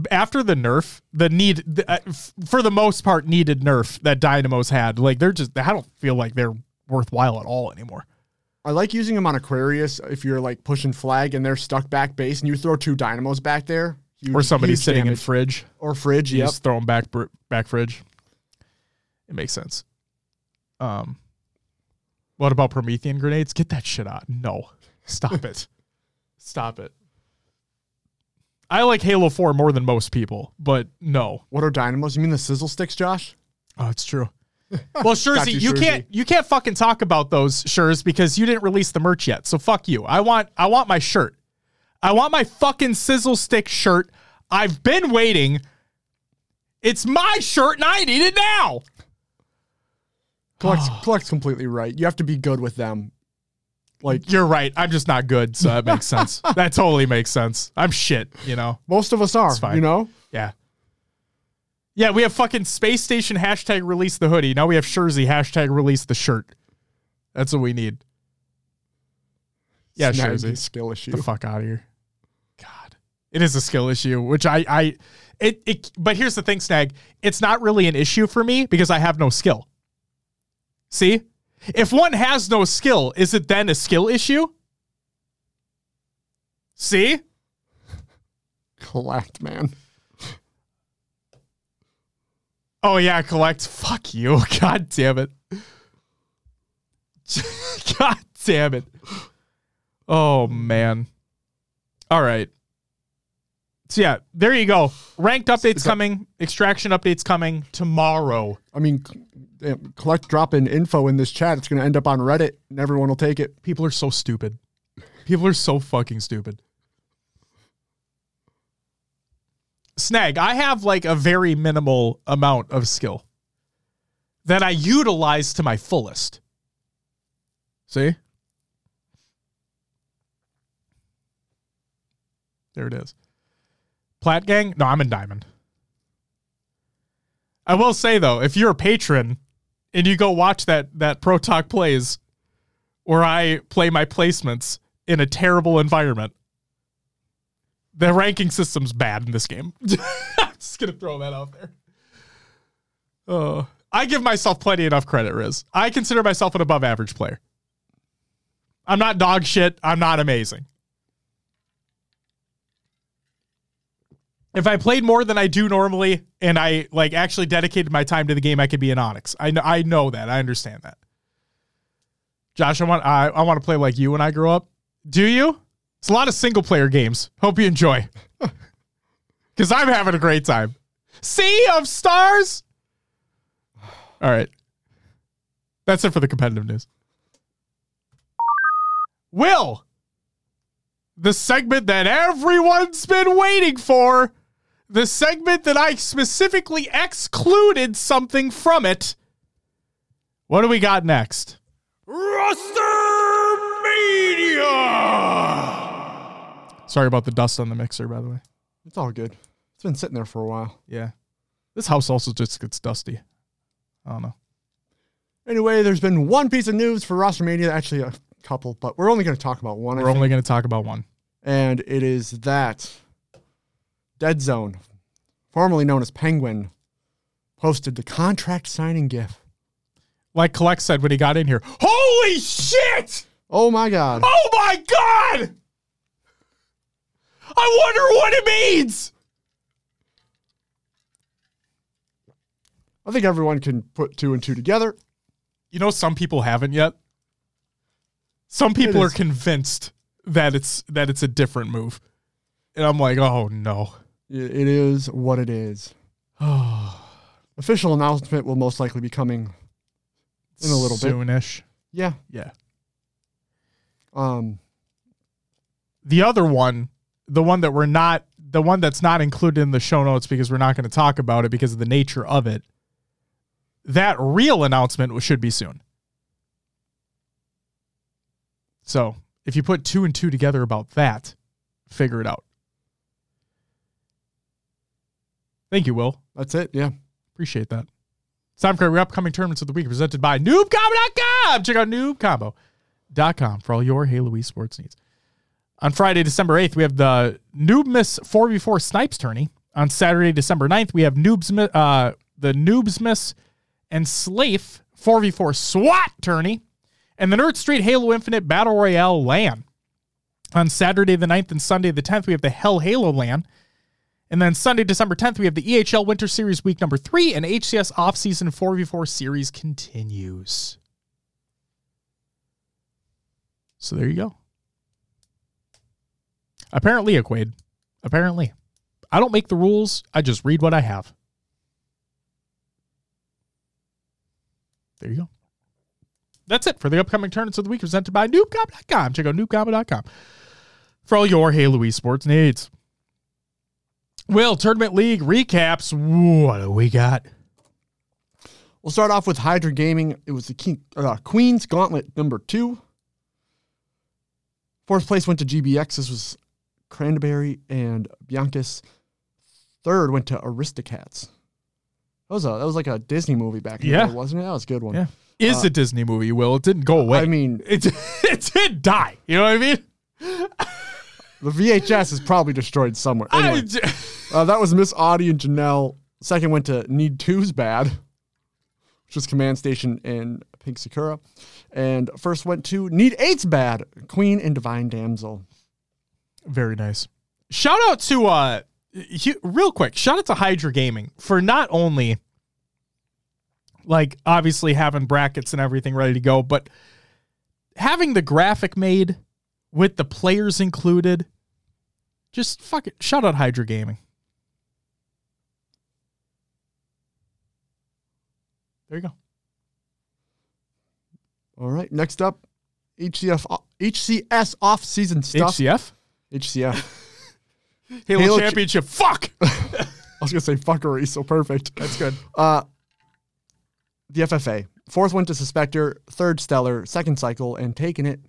after the nerf, the need the, uh, f- for the most part needed nerf that Dynamos had, like they're just I don't feel like they're worthwhile at all anymore. I like using them on Aquarius if you're like pushing flag and they're stuck back base and you throw two dynamos back there. Huge, Or somebody sitting in fridge, or fridge. you Yep. just throw them back back fridge. It makes sense. Um, what about Promethean grenades? Get that shit out. No, stop it, [LAUGHS] stop it. I like Halo Four more than most people, but no. What are dynamos? You mean the sizzle sticks, Josh? Oh, it's true. [LAUGHS] Well, Shurzy, you, you can't you can't fucking talk about those Shurs because you didn't release the merch yet. So fuck you. I want I want my shirt. I want my fucking sizzle stick shirt. I've been waiting. It's my shirt and I need it now. Collect's [SIGHS] completely right. You have to be good with them. Like You're right. I'm just not good, so that makes sense. [LAUGHS] That totally makes sense. I'm shit, you know. most of us are, fine. you know? Yeah. Yeah, we have fucking space station hashtag release the hoodie. Now we have Shurzy hashtag release the shirt. That's what we need. Yeah, Shurzy. skill issue. the fuck out of here. God, it is a skill issue, which I, I, it, it. But here's the thing, Snag. It's not really an issue for me because I have no skill. See, if one has no skill, is it then a skill issue? See, [LAUGHS] Collect, man. oh yeah, collect. Fuck you. [LAUGHS] God damn it. [LAUGHS] God damn it. Oh man. All right. So yeah, there you go. Ranked updates coming, extraction updates coming tomorrow. I mean, damn, eh, collect dropping info in this chat. It's going to end up on Reddit and everyone will take it. People are so stupid. People are so fucking stupid. Snag, I have like a very minimal amount of skill that I utilize to my fullest. See? There it is. Plat gang? No, I'm in diamond. I will say though, if you're a patron and you go watch that that Pro Talk plays where I play my placements in a terrible environment, the ranking system's bad in this game. [LAUGHS] I'm just gonna throw that out there. Oh, I give myself plenty enough credit, Riz. I consider myself an above average player. I'm not dog shit. I'm not amazing. If I played more than I do normally and I like actually dedicated my time to the game, I could be an Onyx. I know I know that. I understand that. Josh, I want I, I want to play like you when I grow up. Do you? It's a lot of single player games. Hope you enjoy. [LAUGHS] Cause I'm having a great time. Sea of stars. All right. That's it for the competitive news. Will, the segment that everyone's been waiting for, the segment that I specifically excluded something from it. What do we got next? Roster Media. Sorry about the dust on the mixer, by the way. It's all good. It's been sitting there for a while. Yeah. This house also just gets dusty. I don't know. Anyway, there's been one piece of news for Rostermania, actually a couple, but we're only going to talk about one. We're think. only going to talk about one. and it is that Dead Zone, formerly known as Penguin, posted the contract signing GIF. Like Collect said when he got in here. Holy shit! Oh my God! Oh my god! I wonder what it means. I think everyone can put two and two together. You know, some people haven't yet. Some people are convinced that it's that it's a different move, and I'm like, oh no. It is what it is. [SIGHS] Official announcement will most likely be coming in a little bit. Soonish. Yeah. Yeah. Um. The other one, the one that we're not, the one that's not included in the show notes because we're not going to talk about it because of the nature of it. That real announcement should be soon. So if you put two and two together about that, figure it out. Thank you, Will. That's it. Yeah. Appreciate that. It's time for our upcoming tournaments of the week presented by NoobCombo.com. Check out NoobCombo.com for all your Halo esports needs. On Friday, December 8th, we have the Noobmas 4v4 Snipes tourney. On Saturday, December 9th, we have Noobsmas, uh, the Noobsmas and Slafe 4v4 SWAT tourney. And the Nerd Street Halo Infinite Battle Royale LAN. On Saturday, the 9th, and Sunday, the 10th, we have the Hell Halo LAN. And then Sunday, December 10th, we have the EHL Winter Series week number three, and HCS offseason 4v4 series continues. So there you go. Apparently, Equade. Apparently. I don't make the rules, I just read what I have. There you go. That's it for the upcoming tournaments of the week presented by noobcombo.com. Check out noobcombo.com for all your Halo esports needs. Will, Tournament League recaps. What do we got? We'll start off with Hydra Gaming. It was the King, uh, Queen's Gauntlet number two. Fourth place went to GBX. This was Cranberry and Biancas. Third went to Aristocats. That was a that was like a Disney movie back in Yeah. day, wasn't it? That was a good one. Yeah. Is a Disney movie, Will. It didn't go away. I mean, it, [LAUGHS] it did die. You know what I mean? The VHS is probably destroyed somewhere. I Anyway, j- uh, that was Miss Audie and Janelle. Second went to Need Two's Bad, which was Command Station and Pink Sakura. And first went to Need Eight's Bad, Queen and Divine Damsel. Very nice. Shout out to uh hu- real quick, shout out to Hydra Gaming for not only like obviously having brackets and everything ready to go, but having the graphic made with the players included. Just fuck it. Shout out Hydra Gaming. There you go. All right, next up, HCF, HCS off-season stuff. HCF? HCF. [LAUGHS] Halo, Halo Ch- Championship. Fuck. [LAUGHS] I was gonna say fuckery, so perfect. That's good. Uh, the FFA. Fourth went to Suspector. Third Stellar. Second Cycle, and taking it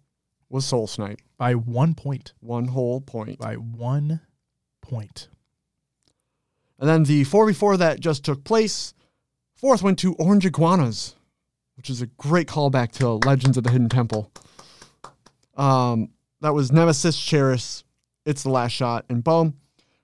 was Soul Snipe. By one point. One whole point. By one point. And then the 4v4 that just took place, fourth went to Orange Iguanas, which is a great callback to Legends of the Hidden Temple. Um, that was Nemesis, Cheris, It's the Last Shot, and Boom.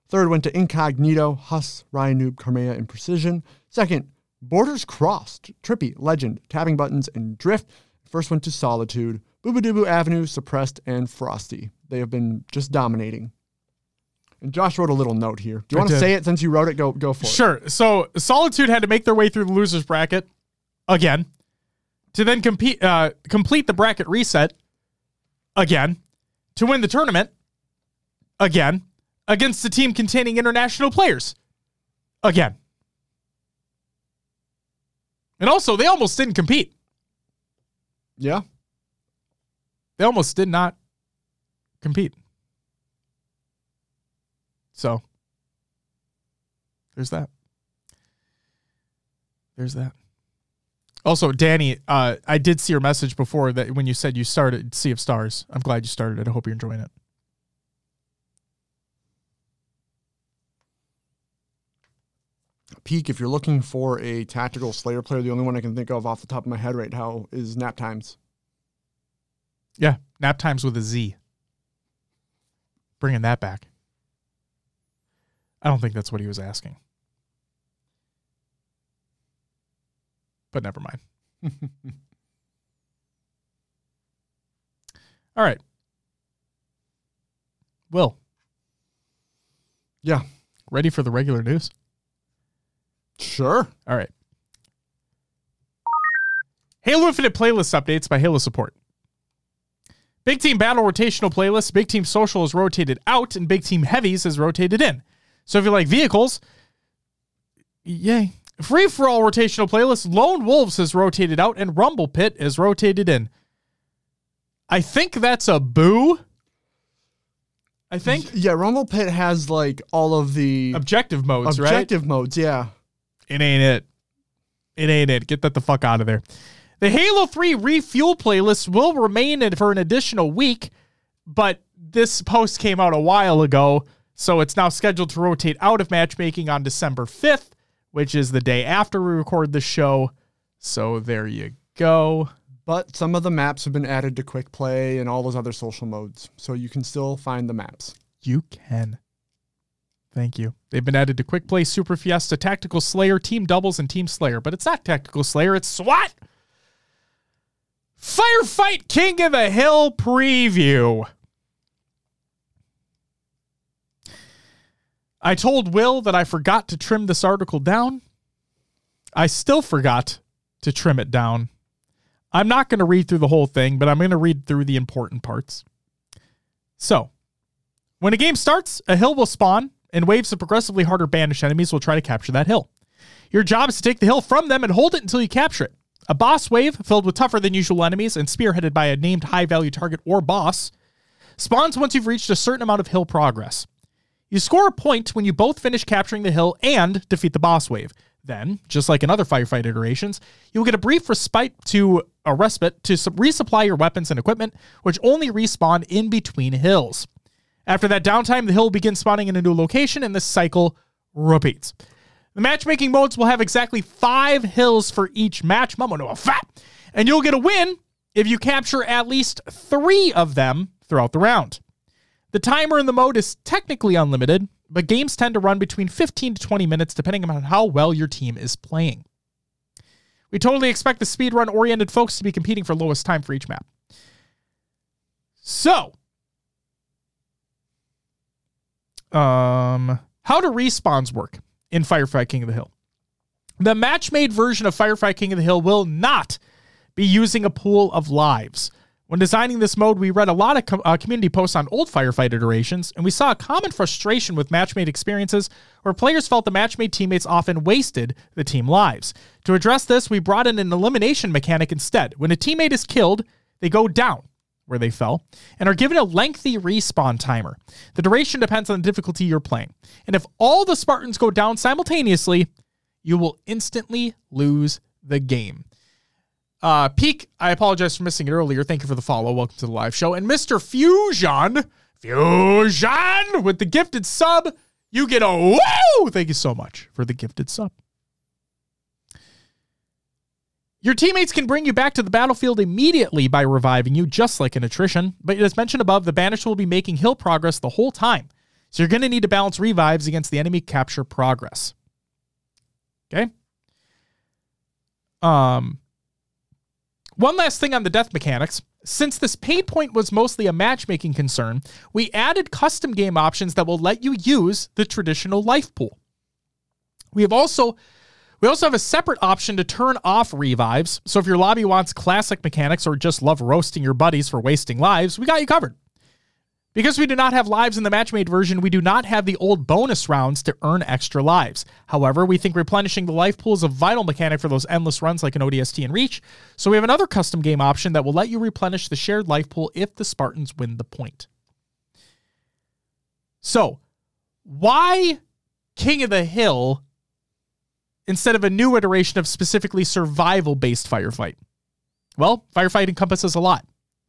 Third went to Incognito, Huss, Ryan Noob, Carmea, and Precision. Second, Borders Crossed, Trippy, Legend, Tapping Buttons, and Drift. First went to Solitude, Boobadoo Avenue, Suppressed, and Frosty. They have been just dominating. And Josh wrote a little note here. Do you want to say it since you wrote it? Go go for it. Sure. So Solitude had to make their way through the losers bracket again to then compete uh, complete the bracket reset again to win the tournament again against a team containing international players again. And also, they almost didn't compete. Yeah. They almost did not compete. So there's that. There's that. Also, Danny, uh, I did see your message before that when you said you started Sea of Stars. I'm glad you started it. I hope you're enjoying it. Peak, if you're looking for a tactical Slayer player, the only one I can think of off the top of my head right now is Nap Times. Yeah, nap times with a Z. Bringing that back. I don't think that's what he was asking. But never mind. [LAUGHS] All right. Will, Yeah. ready for the regular news? Sure. All right. Halo Infinite playlist updates by Halo Support. Big Team Battle rotational playlist, Big Team Social is rotated out, and Big Team Heavies is rotated in. So if you like vehicles, yay. Free for all rotational playlist, Lone Wolves is rotated out, and Rumble Pit is rotated in. I think that's a boo. I think Yeah, Rumble Pit has like all of the objective modes, right? objective modes. Yeah. It ain't it. It ain't it. Get that the fuck out of there. The Halo 3 refuel playlist will remain in for an additional week, but this post came out a while ago, so it's now scheduled to rotate out of matchmaking on December 5th, which is the day after we record the show. So there you go. But some of the maps have been added to quick play and all those other social modes, so you can still find the maps. You can. Thank you. They've been added to Quick Play, Super Fiesta, Tactical Slayer, Team Doubles, and Team Slayer. But it's not Tactical Slayer, it's SWAT! Firefight King of the Hill preview. I told Will that I forgot to trim this article down. I still forgot to trim it down. I'm not going to read through the whole thing, but I'm going to read through the important parts. So, when a game starts, a hill will spawn, and waves of progressively harder banished enemies will try to capture that hill. Your job is to take the hill from them and hold it until you capture it. A boss wave, filled with tougher than usual enemies and spearheaded by a named high value target or boss, spawns once you've reached a certain amount of hill progress. You score a point when you both finish capturing the hill and defeat the boss wave. Then, just like in other firefight iterations, you will get a brief respite to a respite to resupply your weapons and equipment, which only respawn in between hills. After that downtime, the hill begins spawning in a new location, and this cycle repeats. The matchmaking modes will have exactly five hills for each match. Mama no fat. And you'll get a win if you capture at least three of them throughout the round. The timer in the mode is technically unlimited, but games tend to run between 15 to 20 minutes depending on how well your team is playing. We totally expect the speedrun oriented folks to be competing for lowest time for each map. So, um, how do respawns work in Firefight King of the Hill? The match made version of Firefight King of the Hill will not be using a pool of lives. When designing this mode, we read a lot of com- uh, community posts on old Firefight iterations, and we saw a common frustration with match-made experiences where players felt the match-made teammates often wasted the team lives. To address this, we brought in an elimination mechanic instead. When a teammate is killed, they go down where they fell, and are given a lengthy respawn timer. The duration depends on the difficulty you're playing. And if all the Spartans go down simultaneously, you will instantly lose the game. Uh, Peak, I apologize for missing it earlier. Thank you for the follow. Welcome to the live show. And Mr. Fusion, Fusion with the gifted sub, you get a woo! Thank you so much for the gifted sub. Your teammates can bring you back to the battlefield immediately by reviving you, just like an attrition. But as mentioned above, the Banished will be making hill progress the whole time. So you're going to need to balance revives against the enemy capture progress. Okay? Um, one last thing on the death mechanics. Since this pain point was mostly a matchmaking concern, we added custom game options that will let you use the traditional life pool. We have also we also have a separate option to turn off revives. So if your lobby wants classic mechanics or just love roasting your buddies for wasting lives, we got you covered. Because we do not have lives in the matchmade version, we do not have the old bonus rounds to earn extra lives. However, we think replenishing the life pool is a vital mechanic for those endless runs like an ODST and Reach. So we have another custom game option that will let you replenish the shared life pool if the Spartans win the point. So, why King of the Hill instead of a new iteration of specifically survival based firefight? Well, firefight encompasses a lot.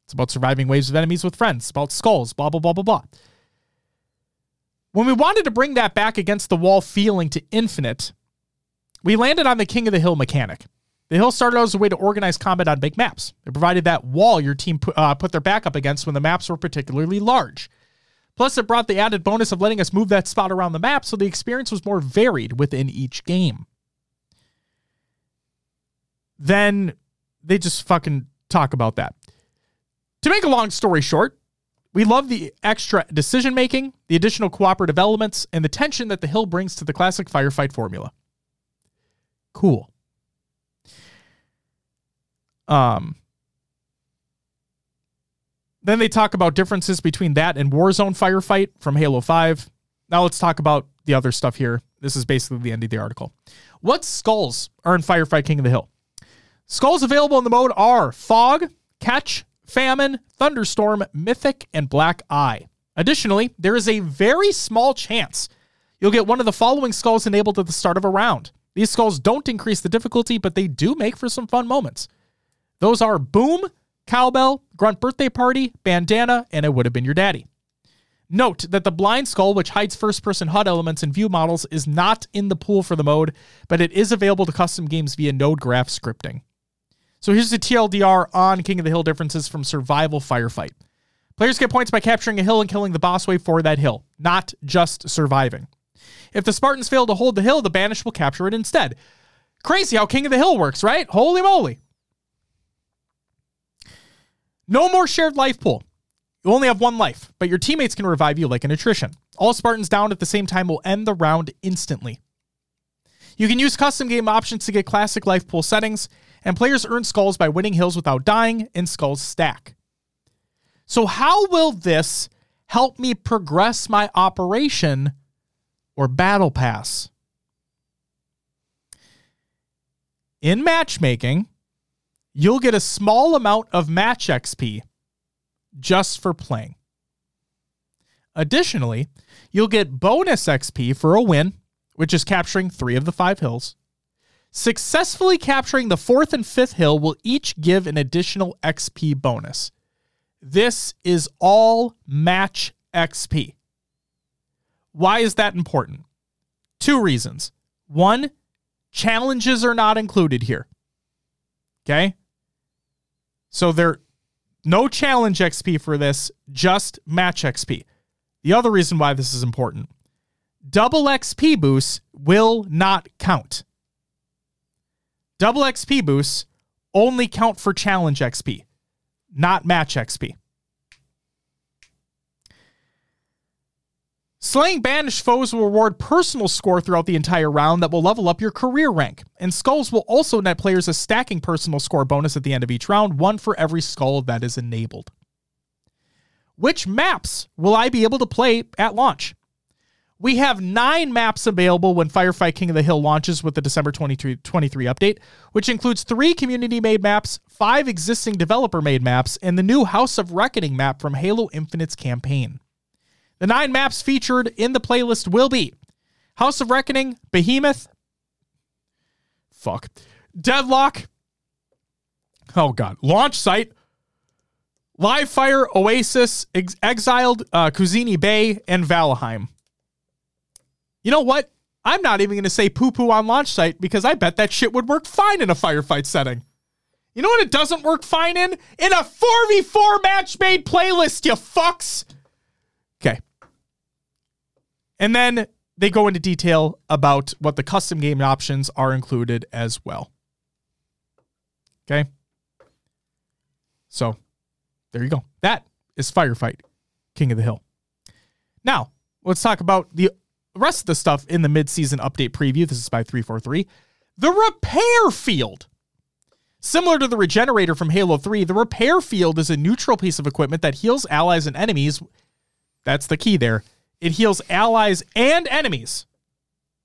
It's about surviving waves of enemies with friends, it's about skulls, blah, blah, blah, blah, blah. When we wanted to bring that back against the wall feeling to infinite, we landed on the King of the Hill mechanic. The hill started out as a way to organize combat on big maps. It provided that wall your team put, uh, put their back up against when the maps were particularly large. Plus, it brought the added bonus of letting us move that spot around the map so the experience was more varied within each game then they just fucking talk about that. To make a long story short, we love the extra decision making, the additional cooperative elements, and the tension that the hill brings to the classic firefight formula. Cool. Um, then they talk about differences between that and Warzone Firefight from Halo 5. Now let's talk about the other stuff here. This is basically the end of the article. What skulls are in Firefight King of the Hill? Skulls available in the mode are Fog, Catch, Famine, Thunderstorm, Mythic, and Black Eye. Additionally, there is a very small chance you'll get one of the following skulls enabled at the start of a round. These skulls don't increase the difficulty, but they do make for some fun moments. Those are Boom, Cowbell, Grunt Birthday Party, Bandana, and It Would Have Been Your Daddy. Note that the blind skull, which hides first person HUD elements and view models, is not in the pool for the mode, but it is available to custom games via node graph scripting. So here's the TLDR on King of the Hill differences from survival firefight. Players get points by capturing a hill and killing the boss wave for that hill, not just surviving. If the Spartans fail to hold the hill, the banished will capture it instead. Crazy how King of the Hill works, right? Holy moly. No more shared life pool. You only have one life, but your teammates can revive you like an attrition. All Spartans down at the same time will end the round instantly. You can use custom game options to get classic life pool settings, and players earn skulls by winning hills without dying, and skulls stack. So, how will this help me progress my operation or battle pass? In matchmaking, you'll get a small amount of match XP just for playing. Additionally, you'll get bonus XP for a win, which is capturing three of the five hills. Successfully capturing the fourth and fifth hill will each give an additional XP bonus. This is all match XP. Why is that important? Two reasons. One, challenges are not included here. Okay? So there no challenge XP for this, just match XP. The other reason why this is important. Double XP boosts will not count. Double XP boosts only count for challenge XP, not match XP. Slaying banished foes will reward personal score throughout the entire round that will level up your career rank. And skulls will also net players a stacking personal score bonus at the end of each round, one for every skull that is enabled. Which maps will I be able to play at launch? We have nine maps available when Firefight King of the Hill launches with the December 2023 update, which includes three community made maps, five existing developer made maps, and the new House of Reckoning map from Halo Infinite's campaign. The nine maps featured in the playlist will be House of Reckoning, Behemoth, fuck, Deadlock, oh god, Launch Site, Live Fire, Oasis, Ex- Exiled, uh, Kusini Bay, and Valheim. You know what? I'm not even going to say poo poo on launch site because I bet that shit would work fine in a firefight setting. You know what it doesn't work fine in? In a 4v4 match made playlist, you fucks. Okay. And then they go into detail about what the custom game options are included as well. Okay. So there you go. That is Firefight, King of the Hill. Now, let's talk about the rest of the stuff in the midseason update preview. This is by 343. The repair field. Similar to the regenerator from Halo 3, the repair field is a neutral piece of equipment that heals allies and enemies. That's the key there it heals allies and enemies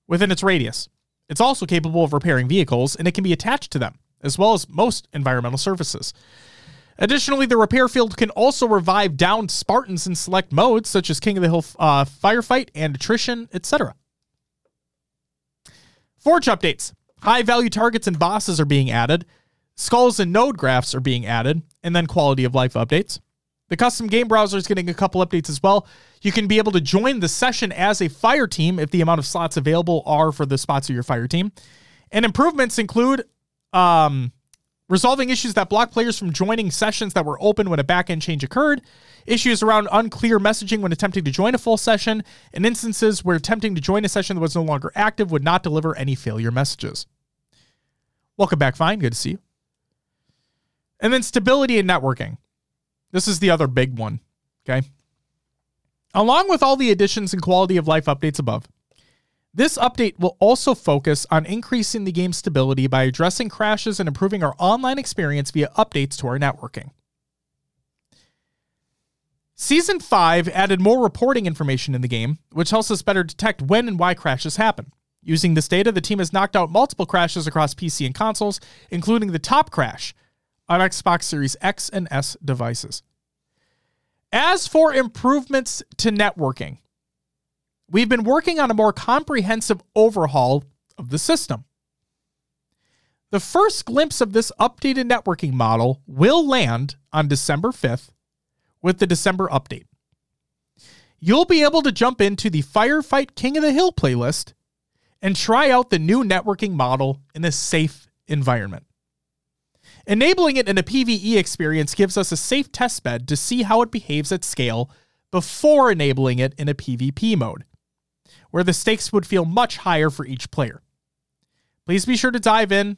within its radius. It's also capable of repairing vehicles, and it can be attached to them, as well as most environmental surfaces. Additionally, the repair field can also revive downed Spartans in select modes, such as King of the Hill uh, Firefight and Attrition, etc. Forge updates. High value targets and bosses are being added. Skulls and node graphs are being added, and then quality of life updates. The custom game browser is getting a couple updates as well. You can be able to join the session as a fire team if the amount of slots available are for the spots of your fire team. And improvements include um, resolving issues that block players from joining sessions that were open when a backend change occurred, issues around unclear messaging when attempting to join a full session, and instances where attempting to join a session that was no longer active would not deliver any failure messages. Welcome back, Fine. Good to see you. And then stability and networking. This is the other big one. Okay. Along with all the additions and quality of life updates above, this update will also focus on increasing the game's stability by addressing crashes and improving our online experience via updates to our networking. Season 5 added more reporting information in the game, which helps us better detect when and why crashes happen. Using this data, the team has knocked out multiple crashes across PC and consoles, including the top crash, on Xbox Series X and S devices. As for improvements to networking, we've been working on a more comprehensive overhaul of the system. The first glimpse of this updated networking model will land on December 5th with the December update. You'll be able to jump into the Firefight King of the Hill playlist and try out the new networking model in a safe environment. Enabling it in a PvE experience gives us a safe testbed to see how it behaves at scale before enabling it in a PvP mode, where the stakes would feel much higher for each player. Please be sure to dive in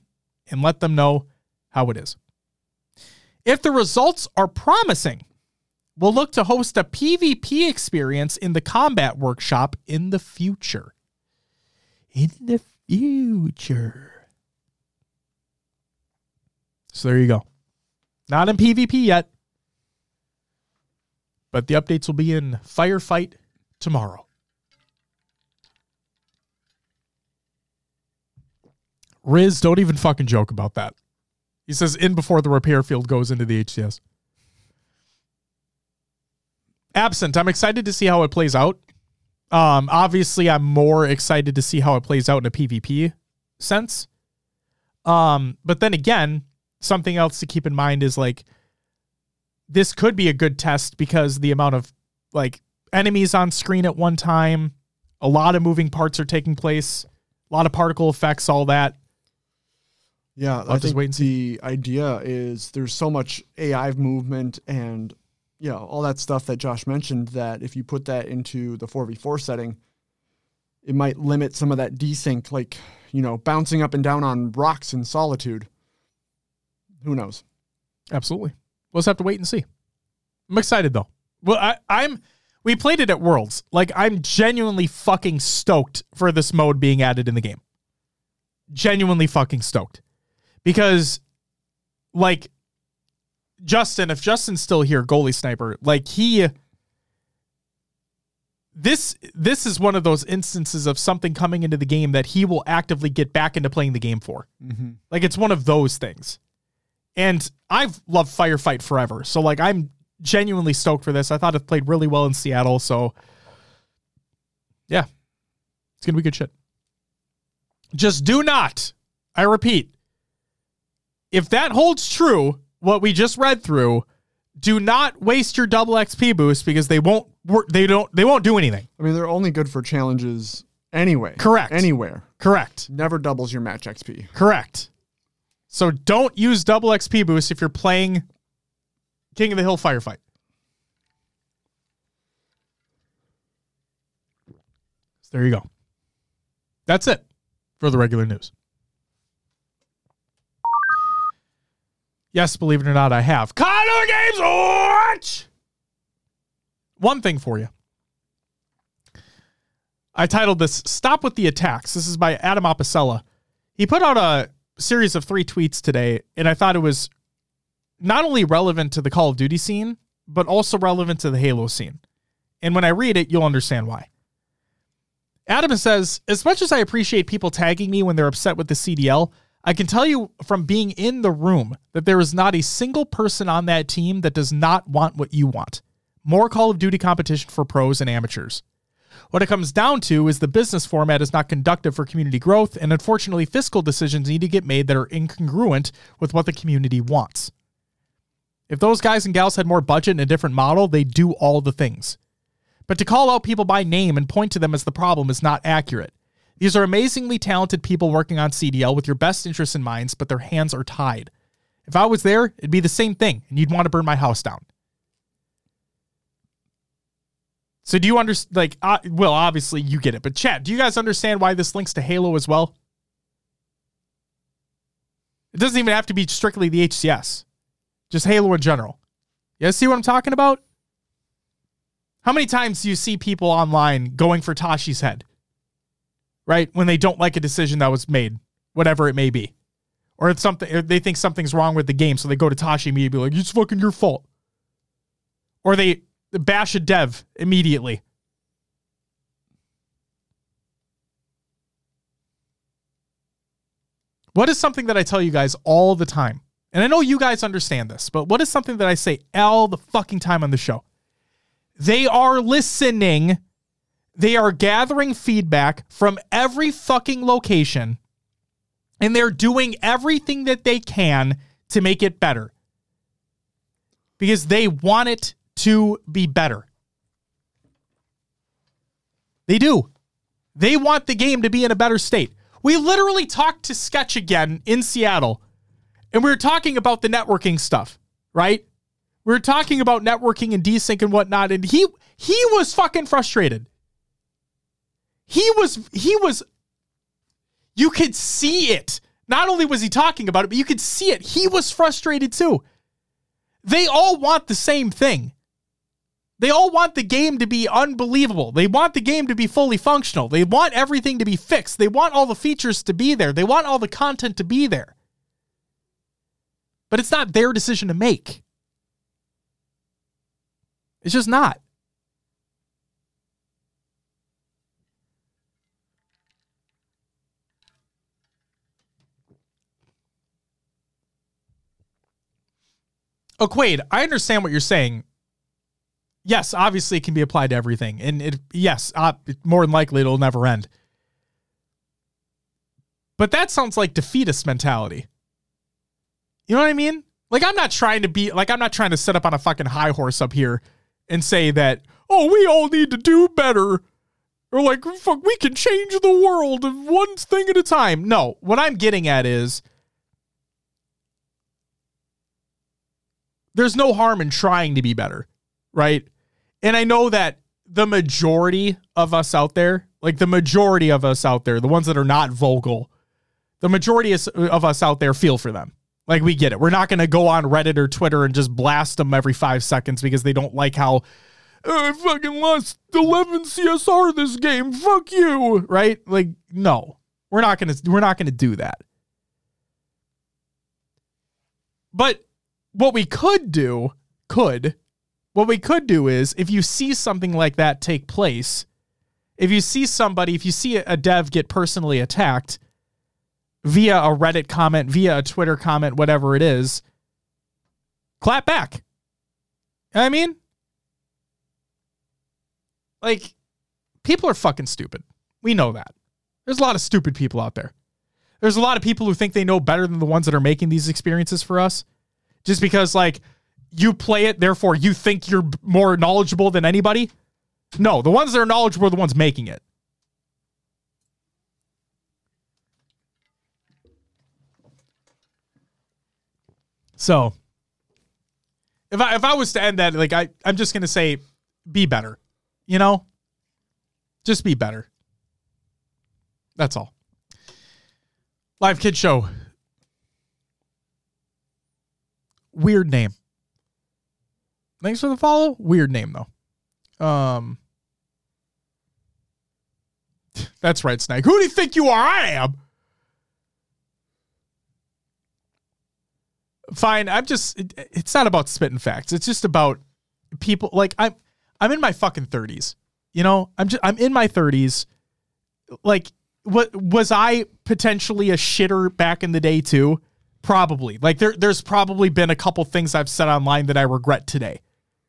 and let them know how it is. If the results are promising, we'll look to host a PvP experience in the combat workshop in the future. In the future. So there you go. Not in PvP yet, but the updates will be in Firefight tomorrow. Riz, don't even fucking joke about that. He says in before the repair field goes into the HCS. Absent, I'm excited to see how it plays out. Um, obviously, I'm more excited to see how it plays out in a PvP sense. Um, but then again, something else to keep in mind is like this could be a good test because the amount of like enemies on screen at one time, a lot of moving parts are taking place, a lot of particle effects, all that. Yeah, I'll I just wait and the idea is there's so much AI movement and you know all that stuff that Josh mentioned that if you put that into the 4v4 setting, it might limit some of that desync, like you know bouncing up and down on rocks in solitude. Who knows? Absolutely. We'll just have to wait and see. I'm excited though. Well, I, I'm. We played it at Worlds. Like I'm genuinely fucking stoked for this mode being added in the game. Genuinely fucking stoked, because, like, Justin, if Justin's still here, goalie sniper, like he. This this is one of those instances of something coming into the game that he will actively get back into playing the game for. Mm-hmm. Like it's one of those things. And I've loved Firefight forever. So like I'm genuinely stoked for this. I thought it played really well in Seattle. So yeah. It's gonna be good shit. Just do not, I repeat, if that holds true, what we just read through, do not waste your double XP boost because they won't work they don't they won't do anything. I mean, they're only good for challenges anyway. Correct. Anywhere. Correct. Never doubles your match XP. Correct. So don't use double XP boost if you're playing King of the Hill Firefight. So there you go. That's it for the regular news. Yes, believe it or not, I have. CoD and Other Games Watch! One thing for you. I titled this Stop with the Attacks. This is by Adam Apicella. He put out a series of three tweets today, and I thought it was not only relevant to the Call of Duty scene, but also relevant to the Halo scene. And when I read it, you'll understand why. Adam says, As much as I appreciate people tagging me when they're upset with the CDL, I can tell you from being in the room that there is not a single person on that team that does not want what you want more Call of Duty competition for pros and amateurs. What it comes down to is the business format is not conductive for community growth, and unfortunately, fiscal decisions need to get made that are incongruent with what the community wants. If those guys and gals had more budget and a different model, they'd do all the things. But to call out people by name and point to them as the problem is not accurate. These are amazingly talented people working on CDL with your best interests in mind, but their hands are tied. If I was there, it'd be the same thing, and you'd want to burn my house down. So do you understand? Like, uh, well, obviously you get it, but Chad, do you guys understand why this links to Halo as well? It doesn't even have to be strictly the HCS, just Halo in general. You guys see what I'm talking about? How many times do you see people online going for Tashi's head? Right when they don't like a decision that was made, whatever it may be, or it's something or they think something's wrong with the game, so they go to Tashi immediately, like it's fucking your fault, or they bash a dev immediately. What is something that I tell you guys all the time? And I know you guys understand this, but what is something that I say all the fucking time on the show? They are listening. They are gathering feedback from every fucking location and they're doing everything that they can to make it better because they want it to be better. They do. They want the game to be in a better state. We literally talked to Sketch again in Seattle, and we were talking about the networking stuff, right? We were talking about networking and desync and whatnot, and he he was fucking frustrated. He was he was you could see it. Not only was he talking about it, but you could see it. He was frustrated too. They all want the same thing. They all want the game to be unbelievable. They want the game to be fully functional. They want everything to be fixed. They want all the features to be there. They want all the content to be there. But it's not their decision to make. It's just not. Oh, Quaid, I understand what you're saying. Yes, obviously it can be applied to everything. And it yes, uh, more than likely it'll never end. But that sounds like defeatist mentality. You know what I mean? Like I'm not trying to be like I'm not trying to set up on a fucking high horse up here and say that, "Oh, we all need to do better." Or like, "Fuck, we can change the world one thing at a time." No, what I'm getting at is there's no harm in trying to be better, right? And I know that the majority of us out there, like the majority of us out there, the ones that are not vocal, the majority of us out there feel for them. Like we get it. We're not going to go on Reddit or Twitter and just blast them every five seconds because they don't like how oh, I fucking lost 11 CSR this game. Fuck you, right? Like no, we're not going to we're not going to do that. But what we could do, could, what we could do is if you see something like that take place, if you see somebody, if you see a dev get personally attacked via a Reddit comment, via a Twitter comment, whatever it is, clap back. I mean, like, people are fucking stupid. We know that. There's a lot of stupid people out there. There's a lot of people who think they know better than the ones that are making these experiences for us just because like you play it, therefore you think you're more knowledgeable than anybody. No, the ones that are knowledgeable are the ones making it. So if I if I was to end that, like I, I'm just gonna say be better. You know? Just be better. That's all. Live Kid Show Weird name. Thanks for the follow. Weird name though. Um [LAUGHS] That's right, Snake. Who do you think you are? I am. Fine. I'm just it, it's not about spitting facts. It's just about people like I'm I'm in my fucking 30s. You know, I'm just I'm in my 30s. Like what was I potentially a shitter back in the day too? Probably. Like there there's probably been a couple things I've said online that I regret today.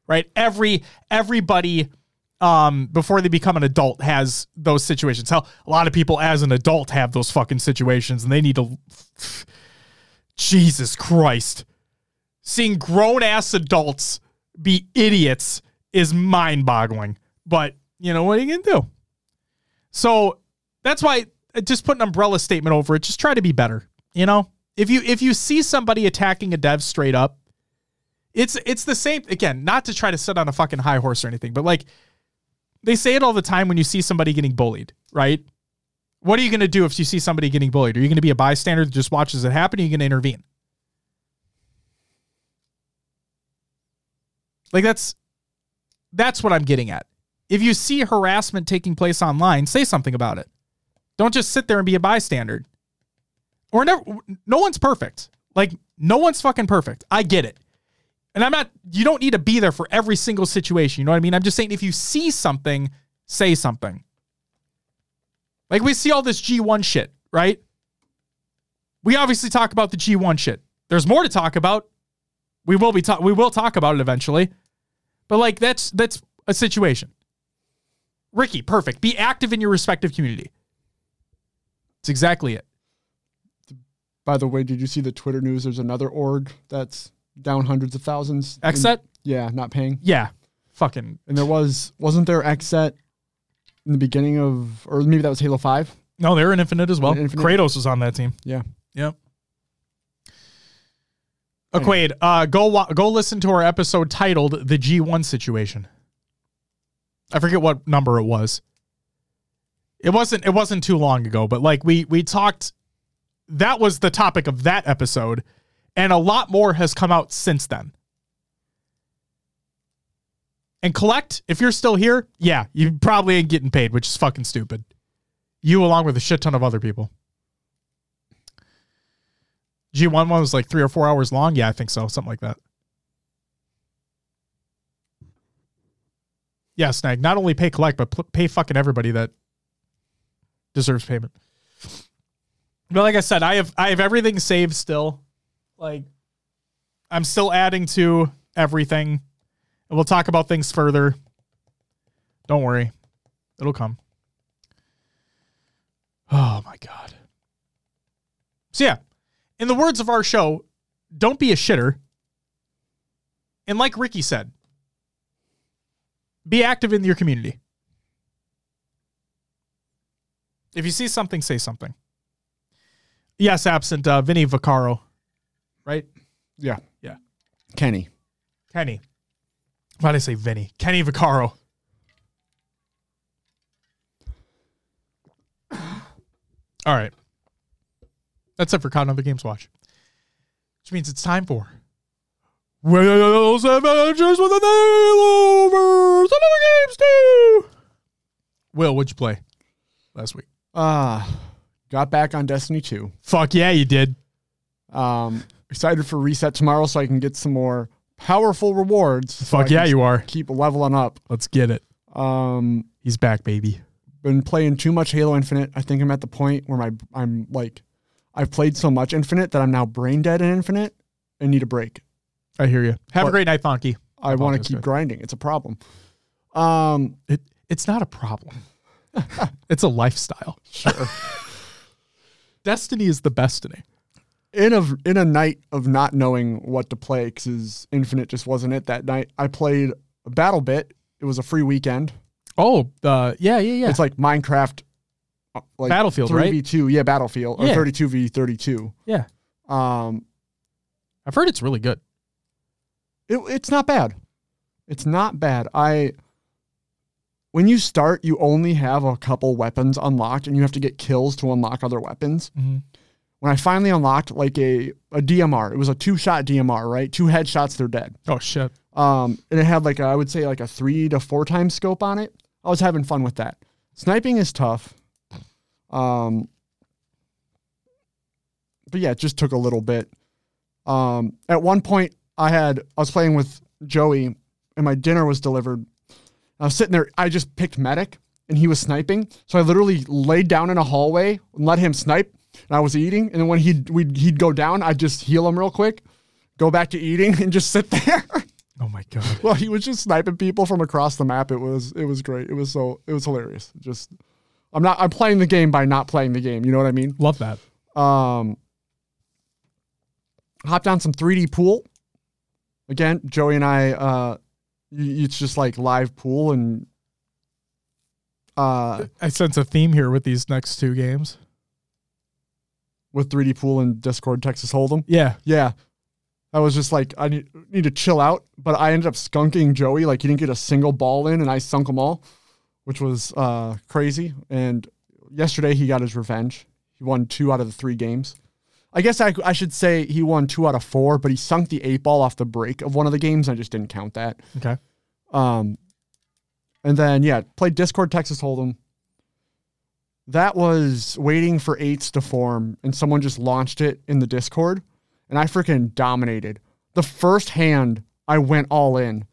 Right? Every everybody um before they become an adult has those situations. How a lot of people as an adult have those fucking situations and they need to Jesus Christ. Seeing grown ass adults be idiots is mind boggling. But you know what are you gonna do? So that's why just put an umbrella statement over it. Just try to be better. You know? If you if you see somebody attacking a dev straight up, it's it's the same again, not to try to sit on a fucking high horse or anything, but like they say it all the time when you see somebody getting bullied, right? What are you going to do if you see somebody getting bullied? Are you going to be a bystander that just watches it happen? Or are you going to intervene? Like that's that's what I'm getting at. If you see harassment taking place online, say something about it. Don't just sit there and be a bystander or never no one's perfect. Like no one's fucking perfect. I get it. And I'm not you don't need to be there for every single situation. You know what I mean? I'm just saying if you see something, say something. Like we see all this G1 shit, right? We obviously talk about the G1 shit. There's more to talk about. We will be talk we will talk about it eventually. But like that's that's a situation. Ricky, perfect. Be active in your respective community. It's exactly it. By the way, did you see the Twitter news? There's another org that's down hundreds of thousands. Xset? Yeah, not paying. Yeah. Fucking. And there was wasn't there Xset in the beginning of, or maybe that was Halo Five. No, they're in Infinite as well. Infinite? Kratos was on that team. Yeah. Yep. Quaid, uh, go go listen to our episode titled "The G1 Situation." I forget what number it was. It wasn't. It wasn't too long ago, but like we we talked. That was the topic of that episode, and a lot more has come out since then. And collect, if you're still here, yeah, you probably ain't getting paid, which is fucking stupid. You along with a shit ton of other people. G1 one was like three or four hours long. Yeah, I think so. Something like that. Yeah, Snag. Not only pay collect, but pay fucking everybody that deserves payment. But like I said, I have I have everything saved still. Like I'm still adding to everything. And we'll talk about things further. Don't worry. It'll come. Oh my god. So yeah, in the words of our show, don't be a shitter. And like Ricky said, be active in your community. If you see something, say something. Yes, absent uh, Vinny Vaccaro, right? Yeah. Yeah. Kenny. Kenny. Why did I say Vinny? Kenny Vaccaro. All right. That's it for CoD and Other Games Watch. Which means it's time for Will's Adventures with the Nailovers. Another games too. Will, what'd you play last week? Uh got back on Destiny 2. Fuck yeah, you did. Um excited for reset tomorrow so I can get some more powerful rewards. so Fuck I yeah, can you are. keep leveling up. Let's get it. Um He's back, baby. been playing too much Halo Infinite. I think I'm at the point where my I'm like I've played so much Infinite that I'm now brain dead in Infinite and need a break. I hear you. Have a great night, Thonky. I want apologize, to keep guys. grinding. It's a problem. Um It it's not a problem. [LAUGHS] it's a lifestyle. sure. Destiny is the destiny. in a in a night of not knowing what to play because Infinite just wasn't it that night. I played BattleBit. It was a free weekend. Oh, uh, yeah, yeah, yeah. It's like Minecraft, uh, like Battlefield, three right? v two. Yeah, Battlefield or Yeah. thirty two v thirty two. yeah. Um, I've heard it's really good. it, it's not bad. It's not bad. I when you start, you only have a couple weapons unlocked, and you have to get kills to unlock other weapons. Mhm. When I finally unlocked like a a DMR, it was a two shot DMR, right? Two headshots, they're dead. Oh shit. Um, and it had like a, I would say like a three to four times scope on it. I was having fun with that. Sniping is tough. Um, but yeah, it just took a little bit. Um, at one point, I had I was playing with Joey, and my dinner was delivered. I was sitting there. I just picked medic, and he was sniping. So I literally laid down in a hallway and let him snipe. And I was eating, and then when he'd we'd, he'd go down, I'd just heal him real quick, go back to eating, [LAUGHS] and just sit there. [LAUGHS] Oh my god. well, he was just sniping people from across the map. It was it was great. It was so it was hilarious. Just I'm not I'm playing the game by not playing the game. You know what I mean? Love that. Um, hopped on some 3D pool. Again, Joey and I. Uh, it's just like live pool and. Uh, I sense a theme here with these next two games. with 3D pool and Discord Texas Hold'em. Yeah. Yeah. I was just like, I need, need to chill out. But I ended up skunking Joey. Like, he didn't get a single ball in, and I sunk them all, which was uh, crazy. And yesterday, he got his revenge. He won two out of the three games. I guess I, I should say he won two out of four, but he sunk the eight ball off the break of one of the games. I just didn't count that. Okay. Um, and then yeah, played Discord Texas Hold'em. That was waiting for eights to form, and someone just launched it in the Discord, and I freaking dominated. The first hand, I went all in,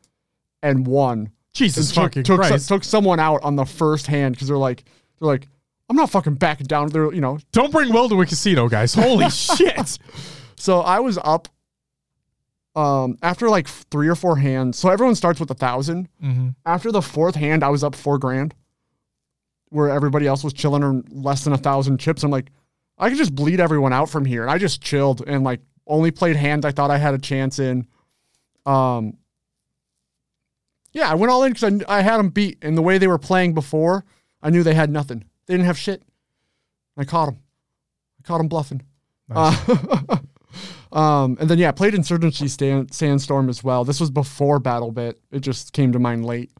and won. Jesus took, fucking took, so- Christ. took someone out on the first hand because they're like, they're like, I'm not fucking backing down. They're you know, Don't bring Will to a casino, guys. Holy [LAUGHS] shit. So I was up um after like three or four hands. So everyone starts with a 1000 hmm After the fourth hand, I was up four grand. Where everybody else was chilling on less than a thousand chips. I'm like, I could just bleed everyone out from here. And I just chilled and like only played hands I thought I had a chance in. Um Yeah, I went all in because I, I had them beat. And the way they were playing before, I knew they had nothing. They didn't have shit. I caught them. I caught them bluffing. Nice. Uh, [LAUGHS] Um, and then yeah, played Insurgency Stan- Sandstorm as well. This was before BattleBit. It just came to mind late,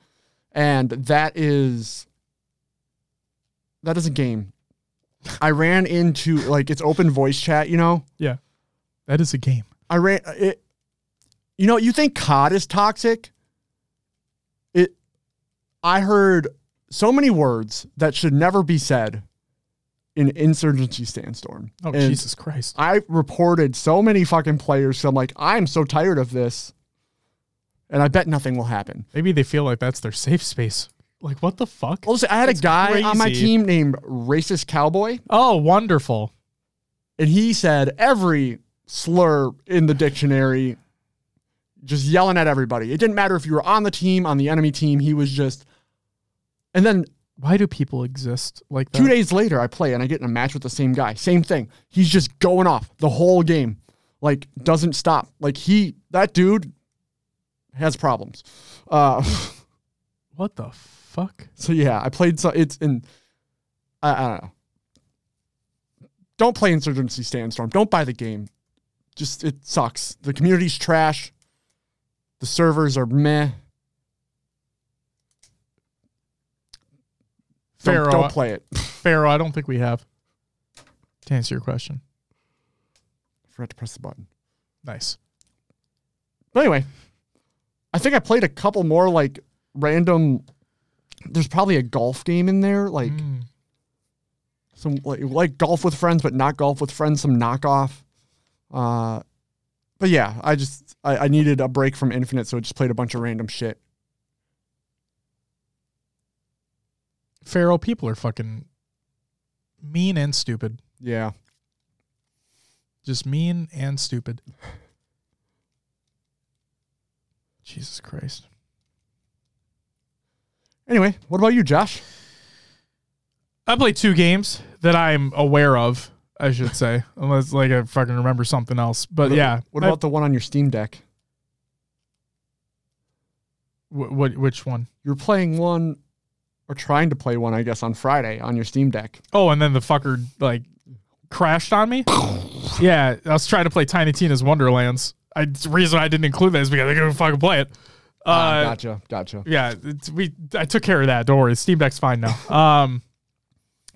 and that is that is a game. I ran into like it's open voice chat, you know. Yeah. That is a game. I ran it. You know, you think COD is toxic? It. I heard so many words that should never be said in Insurgency Sandstorm. Oh, And Jesus Christ. I reported so many fucking players. So I'm like, I'm so tired of this, and I bet nothing will happen. Maybe they feel like that's their safe space. Like, what the fuck? Also, I had That's a guy on my team named Racist Cowboy, Oh, wonderful. and he said every slur in the dictionary, just yelling at everybody. It didn't matter if you were on the team, on the enemy team. He was just. And then Why do people exist like that? two days later, I play and I get in a match with the same guy. Same thing. He's just going off the whole game, like doesn't stop. Like he, that dude, has problems. Uh, [LAUGHS] What the fuck? so yeah, I played. So it's in. I, I don't know. Don't play Insurgency Sandstorm. Don't buy the game. Just it sucks. The community's trash. The servers are meh. Pharaoh. don't play it. [LAUGHS] Pharaoh, I don't think we have. To answer your question. forgot to press the button. Nice. But anyway, I think I played a couple more like random. There's probably a golf game in there, like Mm. some like, like golf with friends, but not golf with friends. Some knockoff. Uh, but yeah, I just I, I needed a break from Infinite, so I just played a bunch of random shit. Pharaoh, people are fucking mean and stupid. Yeah, Just mean and stupid. Jesus Christ. Anyway, what about you, Josh? I played two games that I'm aware of, I should say, [LAUGHS] unless like I fucking remember something else. But What- yeah, What I- about the one on your Steam Deck? wh- what? Which one? You're playing one, or trying to play one, I guess, on Friday on your Steam Deck. Oh, and then the fucker like crashed on me. [LAUGHS] yeah, I was trying to play Tiny Tina's Wonderlands. I the reason I didn't include that is because I couldn't fucking play it. Uh, Ah, gotcha, gotcha. yeah, it's, we I took care of that. Don't worry, Steam Deck's fine now. [LAUGHS] Um,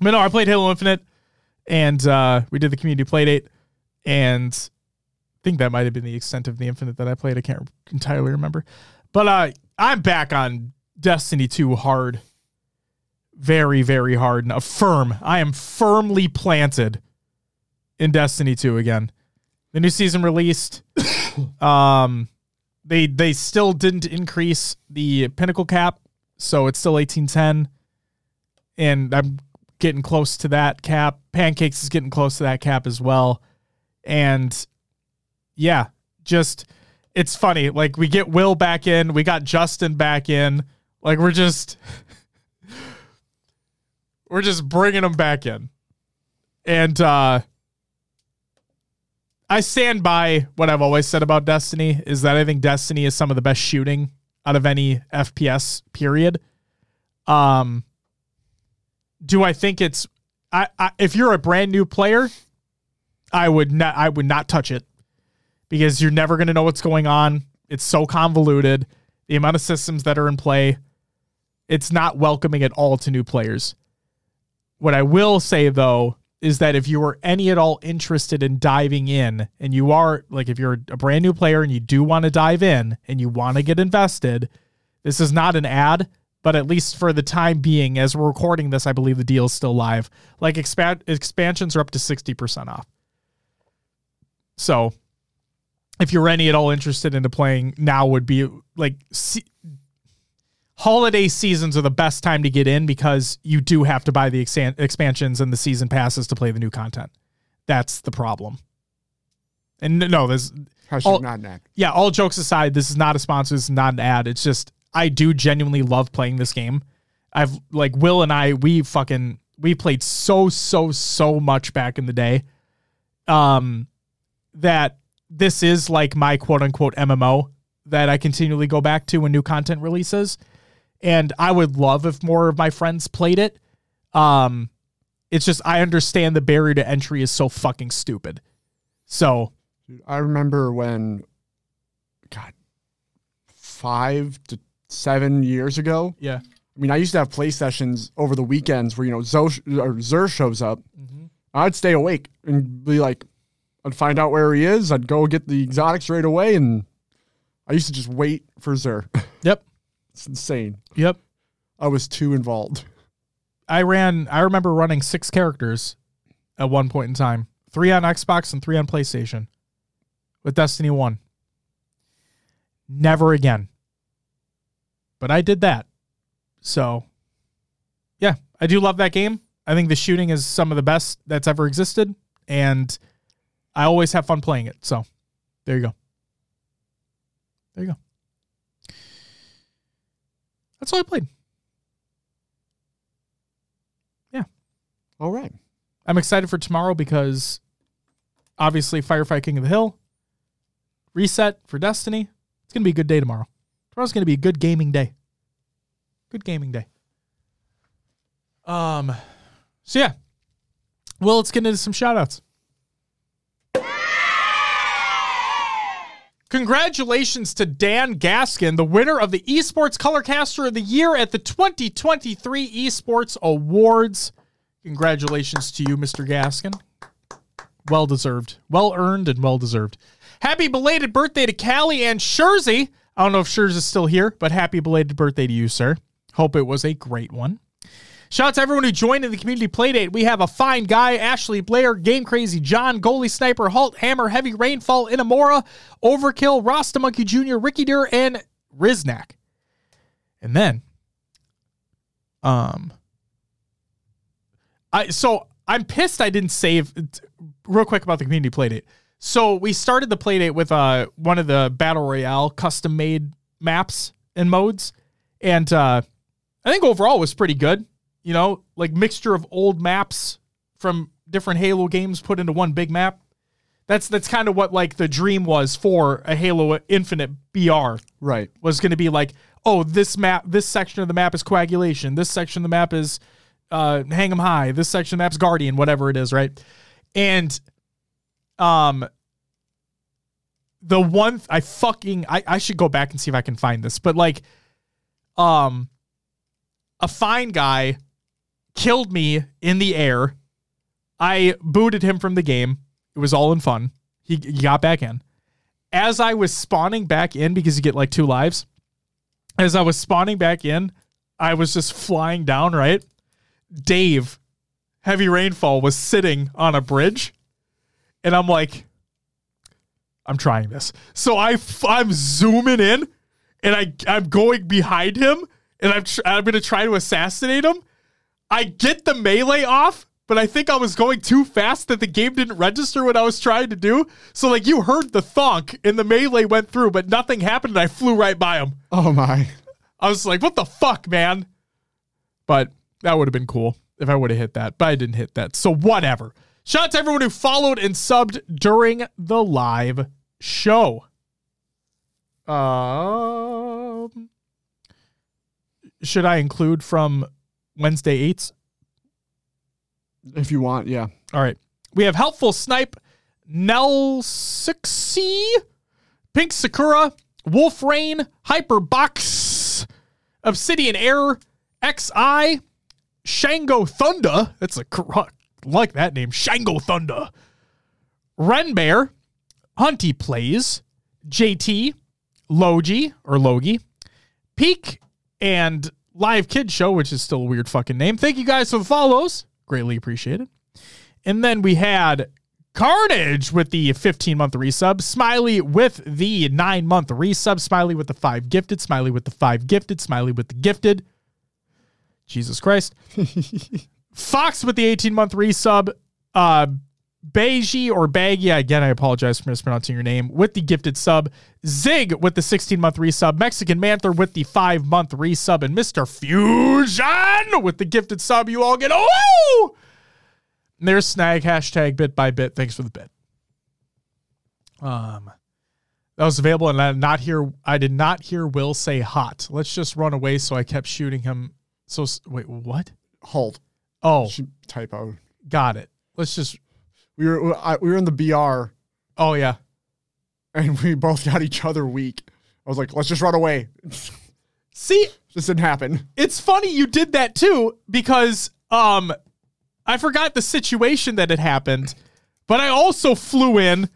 but no, I played Halo Infinite, and uh, we did the community play date, and I think that might have been the extent of the Infinite that I played. I can't entirely remember, but uh, I'm back on Destiny 2 hard, very very hard now. Firm, I am firmly planted in Destiny 2 again. The new season released. [COUGHS] um, they they still didn't increase the pinnacle cap, so it's still eighteen ten, and I'm getting close to that cap. Pancakes is getting close to that cap as well, and yeah, just it's funny. Like we get Will back in, we got Justin back in. Like we're just [LAUGHS] we're just bringing them back in, and uh I stand by what I've always said about Destiny is that I think Destiny is some of the best shooting out of any FPS period. Um do I think it's I, I if you're a brand new player, I would not I would not touch it because you're never going to know what's going on. It's so convoluted. The amount of systems that are in play, it's not welcoming at all to new players. What I will say though is that if you are any at all interested in diving in and you are like if you're a brand new player and you do want to dive in and you want to get invested, this is not an ad, but at least for the time being as we're recording this, I believe the deal is still live. Like expansions are up to 60% off. So, if you're any at all interested into playing now would be like see, holiday seasons are the best time to get in because you do have to buy the exan- expansions and the season passes to play the new content. That's the problem. And no, there's All- not an act. yeah, all jokes aside, this is not a sponsor, this is not an ad. It's just I do genuinely love playing this game. I've like Will and I, we fucking we played so, so, so much back in the day. Um that this is like my quote unquote MMO that I continually go back to when new content releases. And I would love if more of my friends played it. Um it's just I understand the barrier to entry is so fucking stupid. So I remember when, God, five to seven years ago. Yeah. I mean, I used to have play sessions over the weekends where you know Zo or Zer shows up. I'd stay awake and be like, I'd find out where he is. I'd go get the exotics right away, and I used to just wait for Zer. [LAUGHS] It's insane. Yep. I was too involved. I ran. I remember running six characters at one point in time. Three on Xbox and three on PlayStation. With Destiny One. Never again. But I did that. So, yeah, I do love that game. I think the shooting is some of the best that's ever existed, and I always have fun playing it. So, there you go. There you go. That's all I played. Yeah. All right. I'm excited for tomorrow because obviously Firefight King of the Hill, reset for Destiny. It's going to be a good day tomorrow. Tomorrow's going to be a good gaming day. Good gaming day. Um, so yeah. Well, let's get into some shout outs. Congratulations to Dan Gaskin, the winner of the Esports Colorcaster of the Year at the 2023 Esports Awards. Congratulations to you, Mr. Gaskin. Well deserved. Well earned and well deserved. Happy belated birthday to Callie and Shurzy. I don't know if Shurs is still here, but happy belated birthday to you, sir. Hope it was a great one. Shout out to everyone who joined in the community playdate. We have a fine guy, Ashley Blair, Game Crazy, John, Goalie Sniper, Halt, Hammer, Heavy Rainfall, Inamora, Overkill, Rasta Monkey Jr., Ricky Deer, and Riznak. And then, um, I so I'm pissed I didn't save real quick about the community playdate. So we started the playdate with uh one of the battle royale custom made maps and modes, and uh, I think overall was pretty good. You know, like mixture of old maps from different Halo games put into one big map. That's that's kind of what like the dream was for a Halo Infinite BR Right. was going to be like, oh, this map, this section of the map is coagulation. This section of the map is uh, hang 'em high. This section of the map's guardian, whatever it is, right? And um, the one I fucking I I should go back and see if I can find this, but like, um, a fine guy killed me in the air. I booted him from the game. It was all in fun. He, he got back in. As I was spawning back in, because you get like two lives, as I was spawning back in, I was just flying down, right? Dave, heavy rainfall, was sitting on a bridge. And I'm like, I'm trying this. So I, f- I'm zooming in and I, I'm going behind him and I'm, tr- I'm going to try to assassinate him. I get the melee off, but I think I was going too fast that the game didn't register what I was trying to do. So like you heard the thonk and the melee went through, but nothing happened and I flew right by him. Oh my. I was like, what the fuck, man? But that would have been cool if I would have hit that, but I didn't hit that. So whatever. Shout out to everyone who followed and subbed during the live show. Um, should I include from Wednesday 8s? If you want, yeah. All right. We have Helpful Snipe, Nell Sixy, Pink Sakura, Wolf Rain, Hyperbox, Obsidian Air, XI, Shango Thunder. That's a like that name. Shango Thunder. Ren Bear, Hunty Plays, JT, Logi or Logi, Peak, and Live Kid Show, which is still a weird fucking name. Thank you guys for the follows. Greatly appreciated. And then we had Carnage with the 15 month resub, Smiley with the nine month resub, Smiley with the five gifted, Smiley with the five gifted, Smiley with the gifted. Jesus Christ. [LAUGHS] Fox with the 18 month resub, uh, Beiji or Baggy, again, I apologize for mispronouncing your name, with the gifted sub, Zig with the 16 month resub, Mexican Manther with the five month resub, and Mr. Fusion with the gifted sub. You all get, oh! And there's snag hashtag bit by bit. Thanks for the bit. Um, that was available, and I did not hear. I did not hear Will say hot. Let's just run away. So I kept shooting him. So wait, what? Halt. Oh, typo. got it. Let's just. We were I, we were in the BR Oh yeah. and we both got each other weak. I was like, let's just run away. See, This didn't happen. it's funny you did that too because um I forgot the situation that had happened, but I also flew in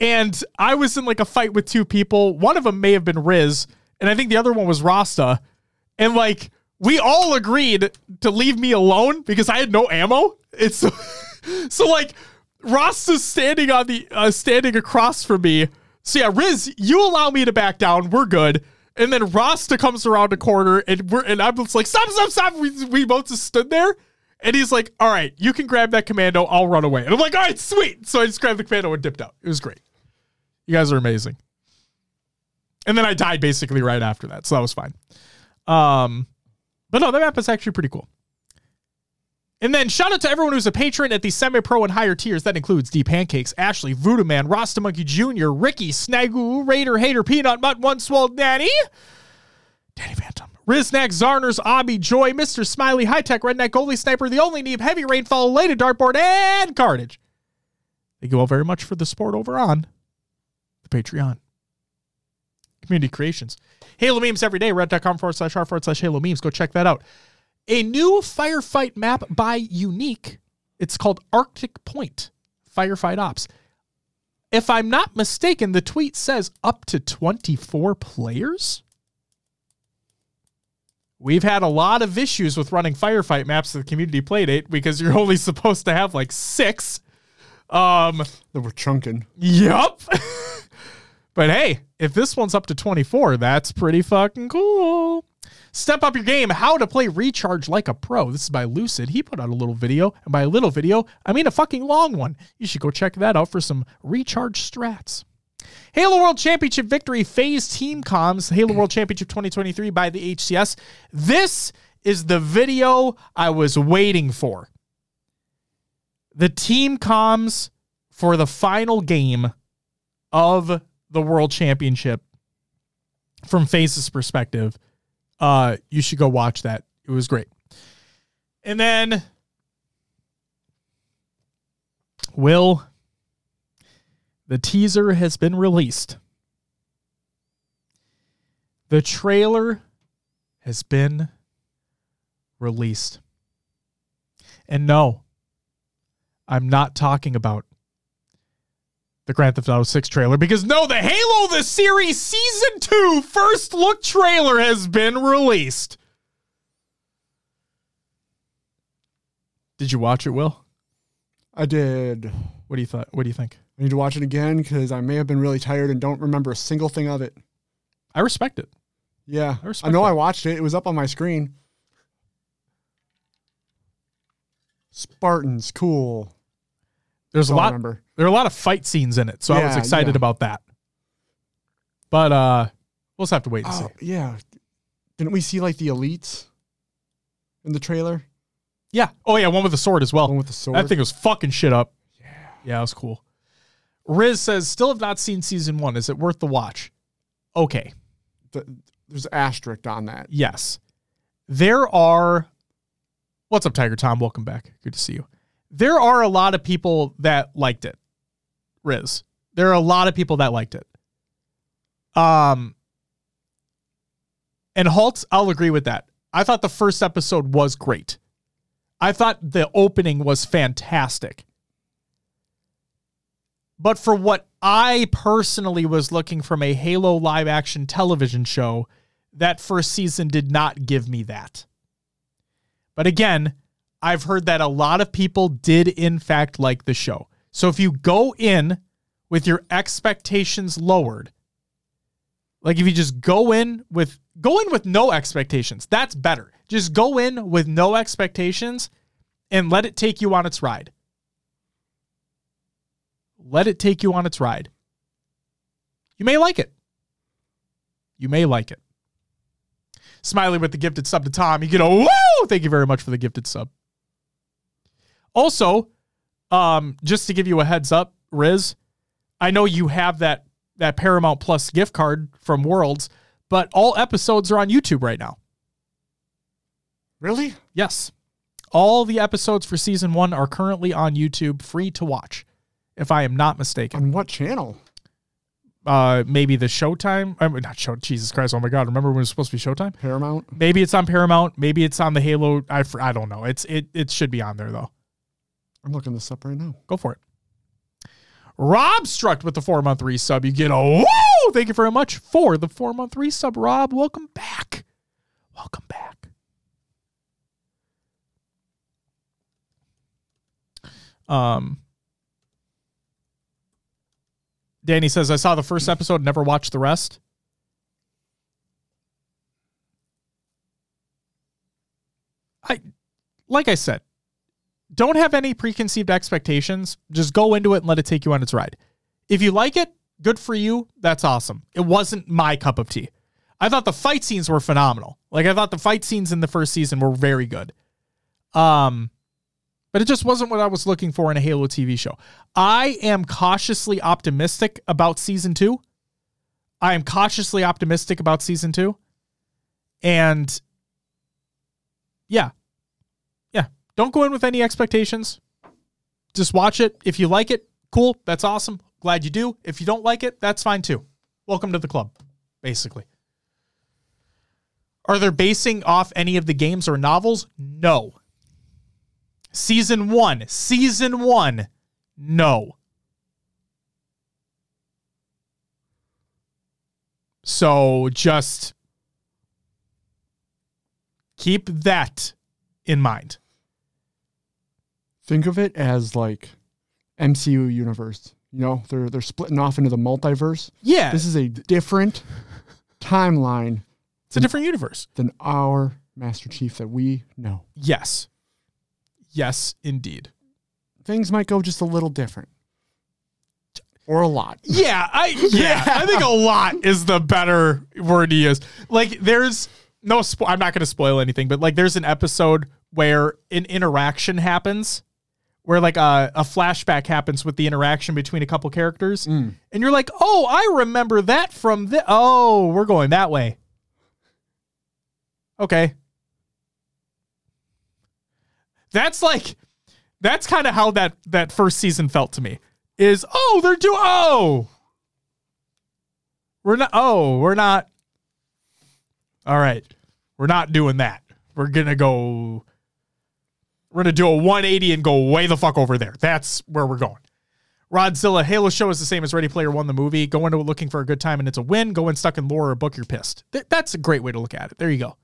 and I was in like a fight with two people. One of them may have been Riz, and I think the other one was Rasta. And like we all agreed to leave me alone because I had no ammo. It's [LAUGHS] so, so like is standing on the uh, standing across from me. So yeah, Riz, you allow me to back down. We're good. And then Rasta comes around the corner and we're and I'm just like, stop, stop, stop. We, we both just stood there. And he's like, all right, you can grab that commando. I'll run away. And I'm like, all right, sweet. So I just grabbed the commando and dipped out. It was great. You guys are amazing. And then I died basically right after that. So that was fine. Um, but no, that map is actually pretty cool. And then shout out to everyone who's a patron at the semi-pro and higher tiers. That includes D Pancakes, Ashley, Voodoo Man, Rasta Monkey Jr., Ricky, Snagoo, Raider, Hater, Peanut, Mutt, One Swell, Danny, Danny Phantom, Riznak, Zarners, Obby, Joy, Mr. Smiley, High Tech, Redneck, Goalie Sniper, The Only Neeb, Heavy Rainfall, Lady Dartboard, and Carnage. Thank you all very much for the support over on the Patreon. Community Creations. Halo memes every day, reddit.com forward slash r forward slash Halo memes. Go check that out. A new firefight map by Unique. It's called Arctic Point Firefight Ops. If I'm not mistaken, the tweet says up to 24 players. We've had a lot of issues with running firefight maps at the community playdate because you're [LAUGHS] only supposed to have like six. Um, That we're chunking. Yup. [LAUGHS] but hey, if this one's up to 24, that's pretty fucking cool. Step up your game. How to play Recharge like a pro. This is by Lucid. He put out a little video, and by a little video, I mean a fucking long one. You should go check that out for some Recharge strats. Halo World Championship victory FaZe team comms. Halo World Championship 2023 by the HCS. This is the video I was waiting for. The team comms for the final game of the World Championship from FaZe's perspective. Uh, you should go watch that. It was great. And then Will the teaser has been released. The trailer has been released. And no, I'm not talking about the Grand Theft Auto 6 trailer because no, the Halo the Series Season 2 first look trailer has been released. Did you watch it, Will? I did. What do you thought? What do you think? I need to watch it again because I may have been really tired and don't remember a single thing of it. I respect it. Yeah. I I, know that. I watched it. It was up on my screen. Spartans, cool. There's a That's all I lot remember. there are a lot of fight scenes in it, so I was excited yeah. about that. But uh we'll just have to wait and see. Oh, yeah. Didn't we see like the elites in the trailer? Yeah. Oh yeah, one with the sword as well. One with the sword. That thing was fucking shit up. Yeah. Yeah, it was cool. Riz says, still have not seen season one. Is it worth the watch? Okay. The- there's asterisk on that. Yes. There are What's up, Tiger Tom? Welcome back. Good to see you. There are a lot of people that liked it. Riz. There are a lot of people that liked it. Um and Halt, I'll agree with that. I thought the first episode was great. I thought the opening was fantastic. But for what I personally was looking from a Halo live action television show, that first season did not give me that. But again, I've heard that a lot of people did in fact like the show. So if you go in with your expectations lowered, like if you just go in with go in with no expectations, that's better. Just go in with no expectations and let it take you on its ride. Let it take you on its ride. You may like it. You may like it. Smiley with the gifted sub to Tom. You get a woo! Thank you very much for the gifted sub. Also, um, just to give you a heads up, Riz, I know you have that that Paramount Plus gift card from Worlds, but all episodes are on YouTube right now. Really? Yes. All the episodes for season one are currently on YouTube, free to watch, if I am not mistaken. On what channel? uh, maybe the Showtime. I mean, not Show. Jesus Christ! Oh my God! Remember when it was supposed to be Showtime? Paramount. Maybe it's on Paramount. Maybe it's on the Halo. I I don't know. It's it it should be on there though. I'm looking this up right now. Go for it. Rob Struck with the four month resub. You get a woo! Thank you very much for the four month resub, Rob. Welcome back. Welcome back. Um, Danny says, I saw the first episode, never watched the rest. I, like I said, don't have any preconceived expectations. Just go into it and let it take you on its ride. If you like it, good for you. That's awesome. It wasn't my cup of tea. I thought the fight scenes were phenomenal. Like I thought the fight scenes in the first season were very good. Um but it just wasn't what I was looking for in a Halo TV show. I am cautiously optimistic about season 2. I am cautiously optimistic about season 2. And yeah, don't go in with any expectations. Just watch it. If you like it, cool. That's awesome. Glad you do. If you don't like it, that's fine too. Welcome to the club, basically. Are they basing off any of the games or novels? No. Season one, season one, no. So just keep that in mind. Think of it as like MCU universe. You know, they're they're splitting off into the multiverse. Yeah. This is a different timeline It's a different universe. than our Master Chief that we know. Yes. Yes, indeed. Things might go just a little different. Or a lot. [LAUGHS] Yeah, I yeah, [LAUGHS] I think a lot is the better word to use. Like there's no spo- I'm not going to spoil anything, but like there's an episode where an interaction happens where like a, a flashback happens with the interaction between a couple characters mm. and you're like, "Oh, I remember that from the Oh, we're going that way." Okay. That's like that's kind of how that that first season felt to me. Is oh they're doing oh we're not oh we're not all right we're not doing that we're gonna go we're gonna do a 180 and go way the fuck over there. That's where we're going. Rodzilla Halo show is the same as Ready Player One the movie. Go into it looking for a good time and it's a win. Go in stuck in lore or book you're pissed. Th- that's a great way to look at it. There you go.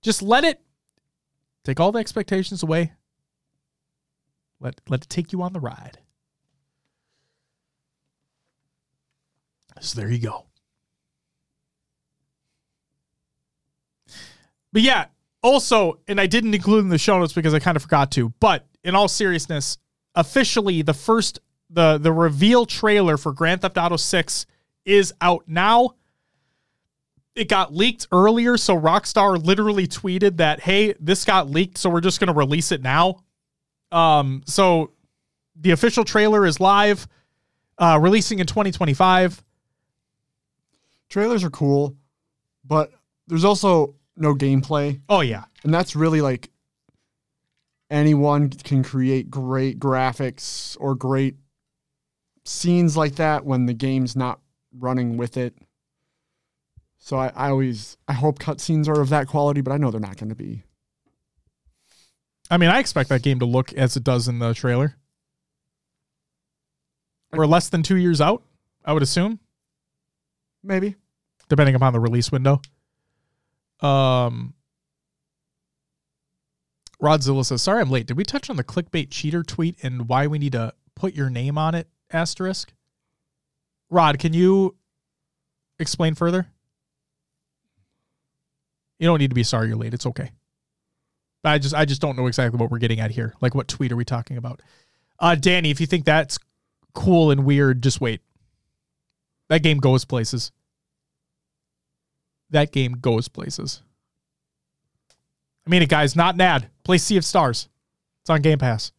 Just let it take all the expectations away. Let let it take you on the ride. So there you go. But yeah, also, and I didn't include in the show notes because I kind of forgot to, but in all seriousness, officially the first the the reveal trailer for Grand Theft Auto 6 is out now. It got leaked earlier, so Rockstar literally tweeted that, "Hey, this got leaked, so we're just going to release it now." Um, so the official trailer is live, uh, releasing in 2025. Trailers are cool, but there's also no gameplay. Oh yeah, And that's really like anyone can create great graphics or great scenes like that when the game's not running with it. So I, I always I hope cutscenes are of that quality, but I know they're not going to be. I mean, I expect that game to look as it does in the trailer. We're less than two years out, I would assume, Maybe. depending upon the release window. Um, Rodzilla says, "Sorry, I'm late. Did we touch on the clickbait cheater tweet and why we need to put your name on it?" Asterisk. Rod, can you explain further? You don't need to be sorry you're late. It's okay. I just I just don't know exactly what we're getting at here. Like what tweet are we talking about? Uh Danny, if you think that's cool and weird, just wait. That game goes places. That game goes places. I mean it guys, not an ad. Play Sea of Stars. It's on Game Pass.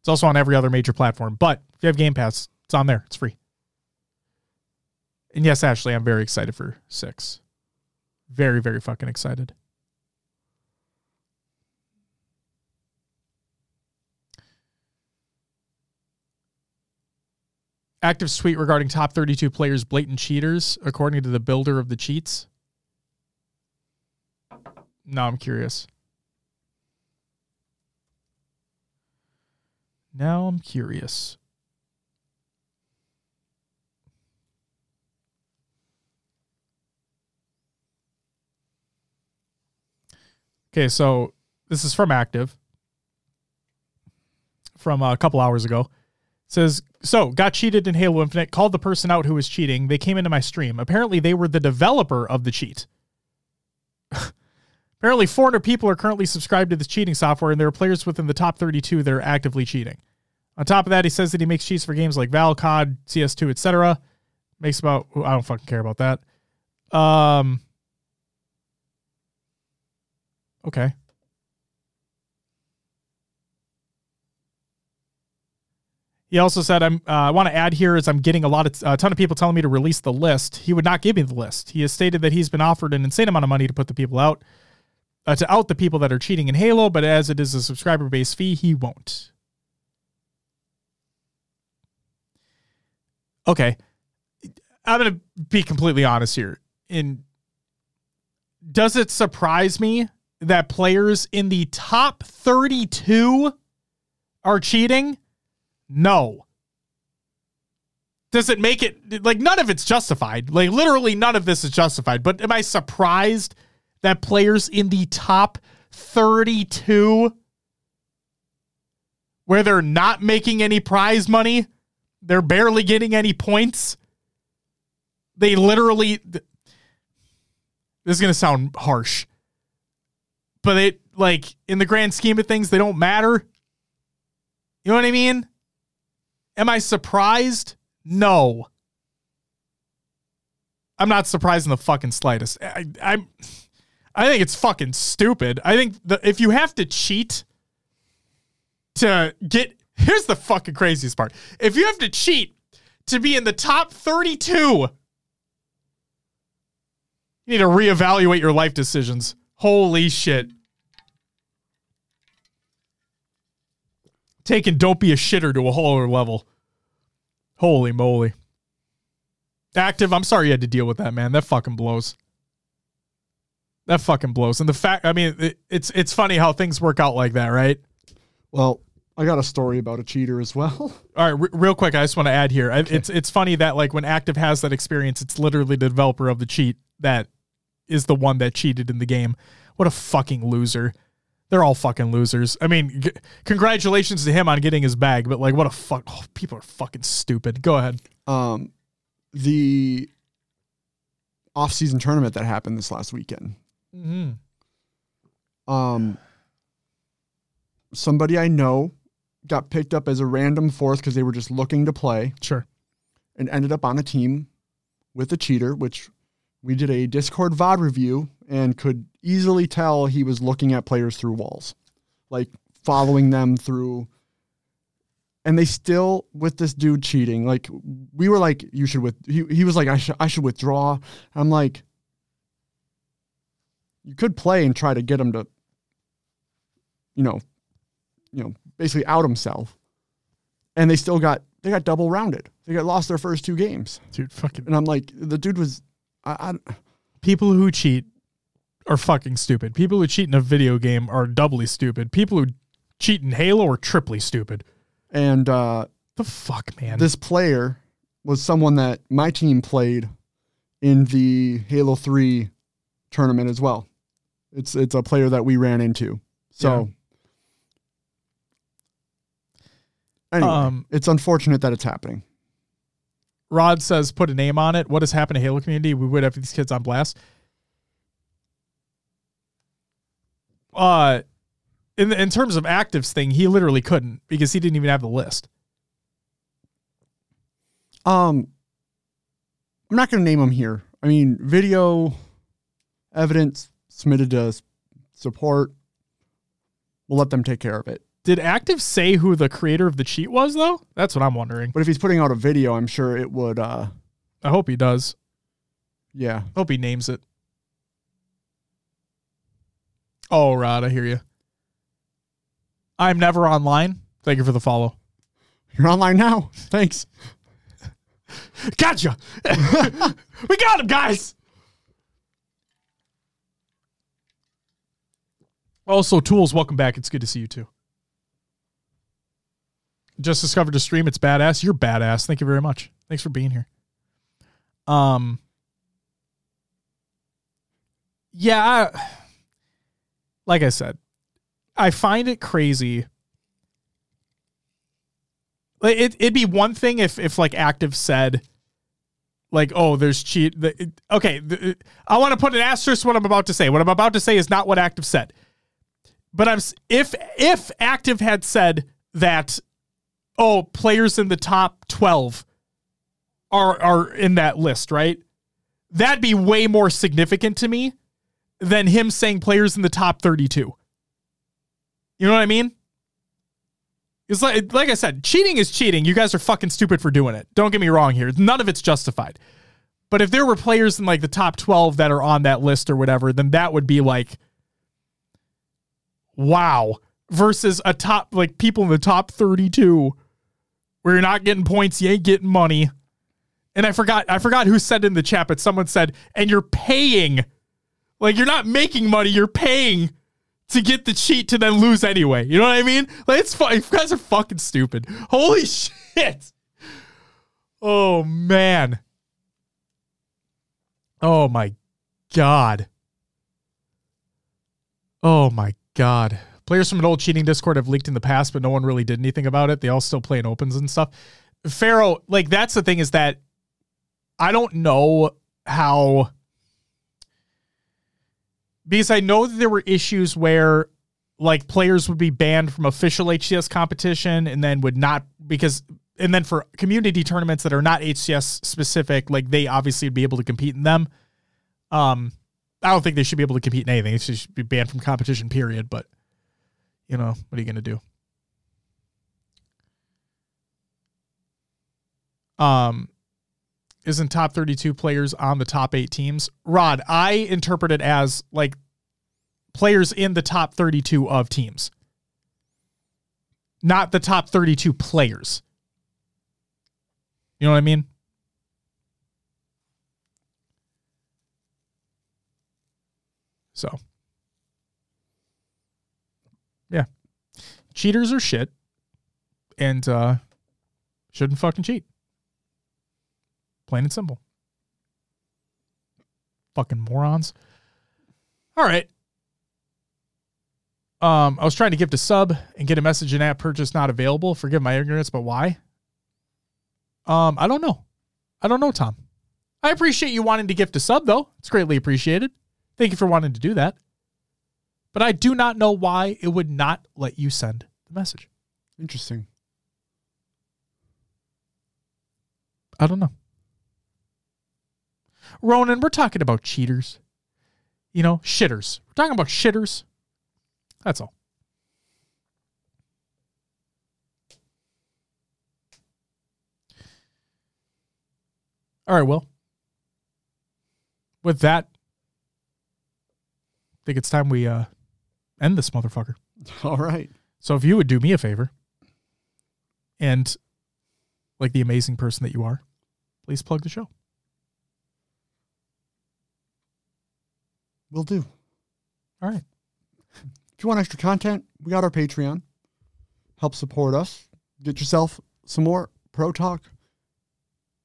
It's also on every other major platform. But if you have Game Pass, it's on there. It's free. And yes, Ashley, I'm very excited for six. Very, very fucking excited. Active tweet regarding top 32 players blatant cheaters, according to the builder of the cheats. Now I'm curious. Now I'm curious. Okay, so this is from Active from a couple hours ago. Says, so got cheated in Halo Infinite, called the person out who was cheating. They came into my stream. Apparently, they were the developer of the cheat. [LAUGHS] Apparently, 400 people are currently subscribed to this cheating software, and there are players within the top 32 that are actively cheating. On top of that, he says that he makes cheats for games like Val, COD, CS2, etc. Makes about I don't fucking care about that. Um. Okay. He also said, "I'm. Uh, I want to add here is I'm getting a lot of a ton of people telling me to release the list. He would not give me the list. He has stated that he's been offered an insane amount of money to put the people out, uh, to out the people that are cheating in Halo. But as it is a subscriber based fee, he won't. Okay, I'm gonna be completely honest here. In does it surprise me that players in the top 32 are cheating? No. Does it make it like none of it's justified? Like literally none of this is justified. But am I surprised that players in the top 32 where they're not making any prize money, they're barely getting any points. They literally this is going to sound harsh. But it like in the grand scheme of things they don't matter. You know what I mean? Am I surprised? No. I'm not surprised in the fucking slightest. I, I'm, I think it's fucking stupid. I think that if you have to cheat to get, here's the fucking craziest part. If you have to cheat to be in the top 32, you need to reevaluate your life decisions. Holy shit. Taking don't be a shitter to a whole other level. Holy moly. Active, I'm sorry you had to deal with that, man. That fucking blows. That fucking blows. And the fact, I mean, it, it's it's funny how things work out like that, right? Well, I got a story about a cheater as well. [LAUGHS] All right, r- real quick, I just want to add here. Okay. It's it's funny that like when Active has that experience, it's literally the developer of the cheat that is the one that cheated in the game. What a fucking loser. They're all fucking losers. I mean, g- congratulations to him on getting his bag, but like, what a fuck! Oh, people are fucking stupid. Go ahead. Um, the off-season tournament that happened this last weekend. Mm-hmm. Um, somebody I know got picked up as a random fourth because they were just looking to play Sure. and ended up on a team with a cheater, which we did a Discord VOD review and could easily tell he was looking at players through walls, like following them through. And they still with this dude cheating. Like we were like, you should with he, he was like, I should I should withdraw. I'm like, you could play and try to get him to, you know, you know, basically out himself. And they still got they got double rounded. They got lost their first two games. Dude, fucking And I'm like, the dude was, I, I people who cheat are fucking stupid. People who cheat in a video game are doubly stupid. People who cheat in Halo are triply stupid. and uh, The fuck, man. this player was someone that my team played in the Halo Three tournament as well. It's it's a player that we ran into. So anyway, Um, it's unfortunate that it's happening. Rod says, put a name on it. What has happened to Halo community? We would have these kids on blast. Uh, in in terms of actives thing, he literally couldn't because he didn't even have the list. Um, I'm not going to name them here. I mean, video evidence submitted to support. We'll let them take care of it. Did Active say who the creator of the cheat was though? That's what I'm wondering. But if he's putting out a video, I'm sure it would. uh I hope he does. Yeah, I hope he names it. Oh, Rod, I hear you. I'm never online. Thank you for the follow. you're online now. Thanks. Gotcha. [LAUGHS] we got him, guys. Also, Tools, welcome back. It's good to see you too. Just discovered a stream. It's badass. You're badass. Thank you very much. Thanks for being here. Um, yeah, I, like I said, I find it crazy. Like, It, it'd be one thing if, if like active said, like, oh, there's cheat. The, it- okay, the, uh, I want to put an asterisk what I'm about to say. What I'm about to say is not what active said. But I'm if if active had said that, oh, players in the top twelve are are in that list, right? That'd be way more significant to me than him saying players in the top 32. You know what I mean? It's like like I said, cheating is cheating. You guys are fucking stupid for doing it. Don't get me wrong here. None of it's justified. But if there were players in like the top 12 that are on that list or whatever, then that would be like wow versus a top like people in the top 32 where you're not getting points, you ain't getting money. And I forgot I forgot who said in the chat, but someone said, and you're paying. Like you're not making money, you're paying to get the cheat to then lose anyway. You know what I mean? Like it's fun. You guys are fucking stupid. Holy [LAUGHS] shit. Oh man. Oh my god. Oh my god. Players from an old cheating Discord have leaked in the past, but no one really did anything about it. They all still play in opens and stuff. Pharaoh, like that's the thing is that I don't know how because I know that there were issues where like players would be banned from official HCS competition and then would not because and then for community tournaments that are not HCS specific, like they obviously would be able to compete in them. Um, I don't think they should be able to compete in anything. They should be banned from competition, period. But you know, what are you gonna do? Um, isn't top 32 players on the top eight teams? Rod, I interpret it as like players in the top 32 of teams, not the top 32 players. You know what I mean? So, yeah. Cheaters are shit and uh, shouldn't fucking cheat. Plain and simple. Fucking morons. All right. Um, I was trying to gift a sub and get a message in app purchase not available. Forgive my ignorance, but why? Um, I don't know. I don't know, Tom. I appreciate you wanting to gift a sub, though. It's greatly appreciated. Thank you for wanting to do that. But I do not know why it would not let you send the message. Interesting. I don't know. Ronan, we're talking about cheaters. You know, shitters. We're talking about shitters. That's all. All right, well. With that, I think it's time we uh end this motherfucker. [LAUGHS] All right. So if you would do me a favor and like the amazing person that you are, please plug the show. Will do. All right. If you want extra content, we got our Patreon. Help support us. Get yourself some more Pro Talk,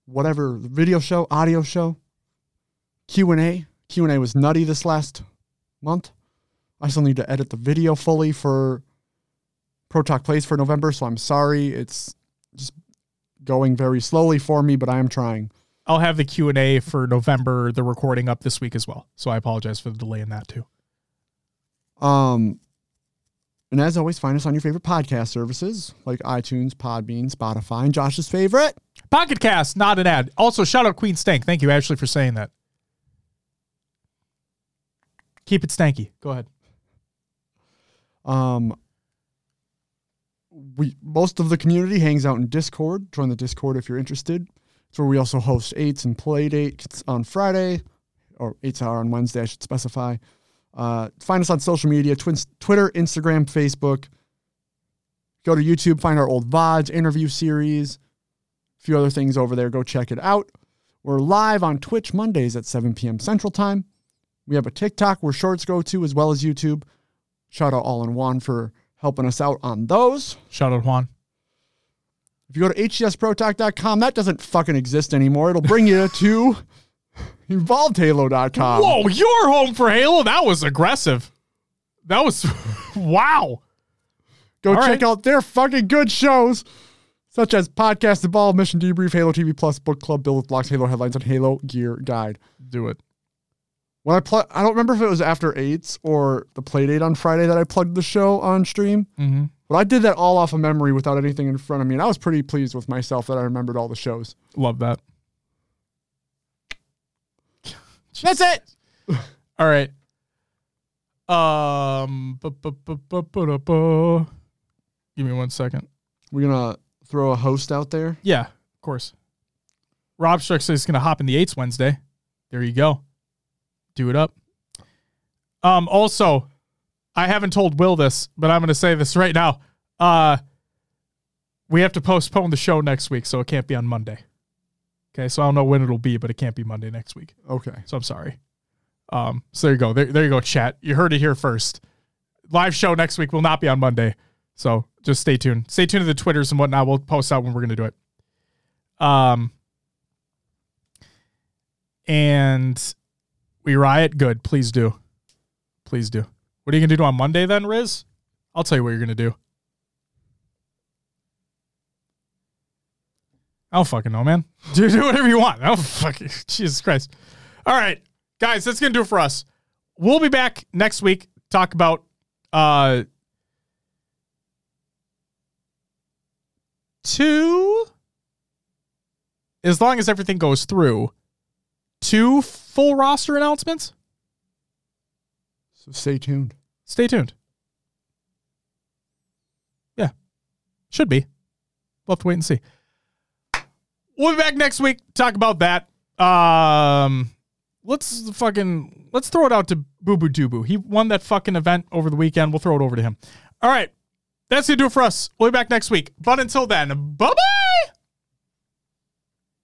whatever video show, audio show, Q and A. Q and A was nutty this last month. I still need to edit the video fully for Pro Talk Plays for November, so I'm sorry. It's just going very slowly for me, but I am trying. I'll have the Q&A for November, the recording up this week as well. So I apologize for the delay in that too. Um, and as always, find us on your favorite podcast services like iTunes, Podbean, Spotify, and Josh's favorite. Pocket Cast, not an ad. Also, shout out Queen Stank. Thank you, Ashley, for saying that. Keep it stanky. Go ahead. Um, we most of the community hangs out in Discord. Join the Discord if you're interested. Where we also host eights and play dates on Friday, or eights are on Wednesday. I should specify. Uh, find us on social media: twin, Twitter, Instagram, Facebook. Go to YouTube, find our old VODs, interview series. A few other things over there. Go check it out. We're live on Twitch Mondays at 7 p.m. Central Time. We have a TikTok where shorts go to, as well as YouTube. Shout out All in One for helping us out on those. Shout out Juan. If you go to hcsprotalk.com, that doesn't fucking exist anymore. It'll bring you to involvedhalo.com. Whoa, you're home for Halo? That was aggressive. That was [LAUGHS] wow. Go All check right. out their fucking good shows, such as Podcast the Ball, Mission Debrief, Halo TV Plus, Book Club, Bill with Blocks, Halo Headlines, and Halo Gear Guide. Do it. When I pl- I don't remember if it was after eights or the play date on Friday that I plugged the show on stream. Mm-hmm. But I did that all off of memory without anything in front of me, and I was pretty pleased with myself that I remembered all the shows. Love that. That's it. [LAUGHS] All right. Um. bu- bu- bu- Give me one second. We're gonna throw a host out there. Yeah, of course. Rob Struck says he's gonna hop in the eights Wednesday. There you go. Do it up. Um. Also, I haven't told Will this, but I'm gonna say this right now. Uh. We have to postpone the show next week, so it can't be on Monday. Okay, so I don't know when it'll be, but it can't be Monday next week. Okay. So I'm sorry. Um, so there you go. There, there you go, chat. You heard it here first. Live show next week will not be on Monday. So just stay tuned. Stay tuned to the Twitters and whatnot. We'll post out when we're gonna do it. Um and we riot, good. Please do. Please do. What are you gonna do on Monday then, Riz? I'll tell you what you're gonna do. I don't fucking know, man. [LAUGHS] Do do whatever you want. I don't fucking [LAUGHS] Jesus Christ. All right, guys, that's gonna do it for us. We'll be back next week. Talk about uh two. As long as everything goes through, two full roster announcements. So stay tuned. Stay tuned. Yeah, should be. We'll have to wait and see. We'll be back next week. Talk about that. Um, let's fucking let's throw it out to Boo Boo Doo He won that fucking event over the weekend. We'll throw it over to him. All right, that's gonna do it for us. We'll be back next week. But until then, bye bye.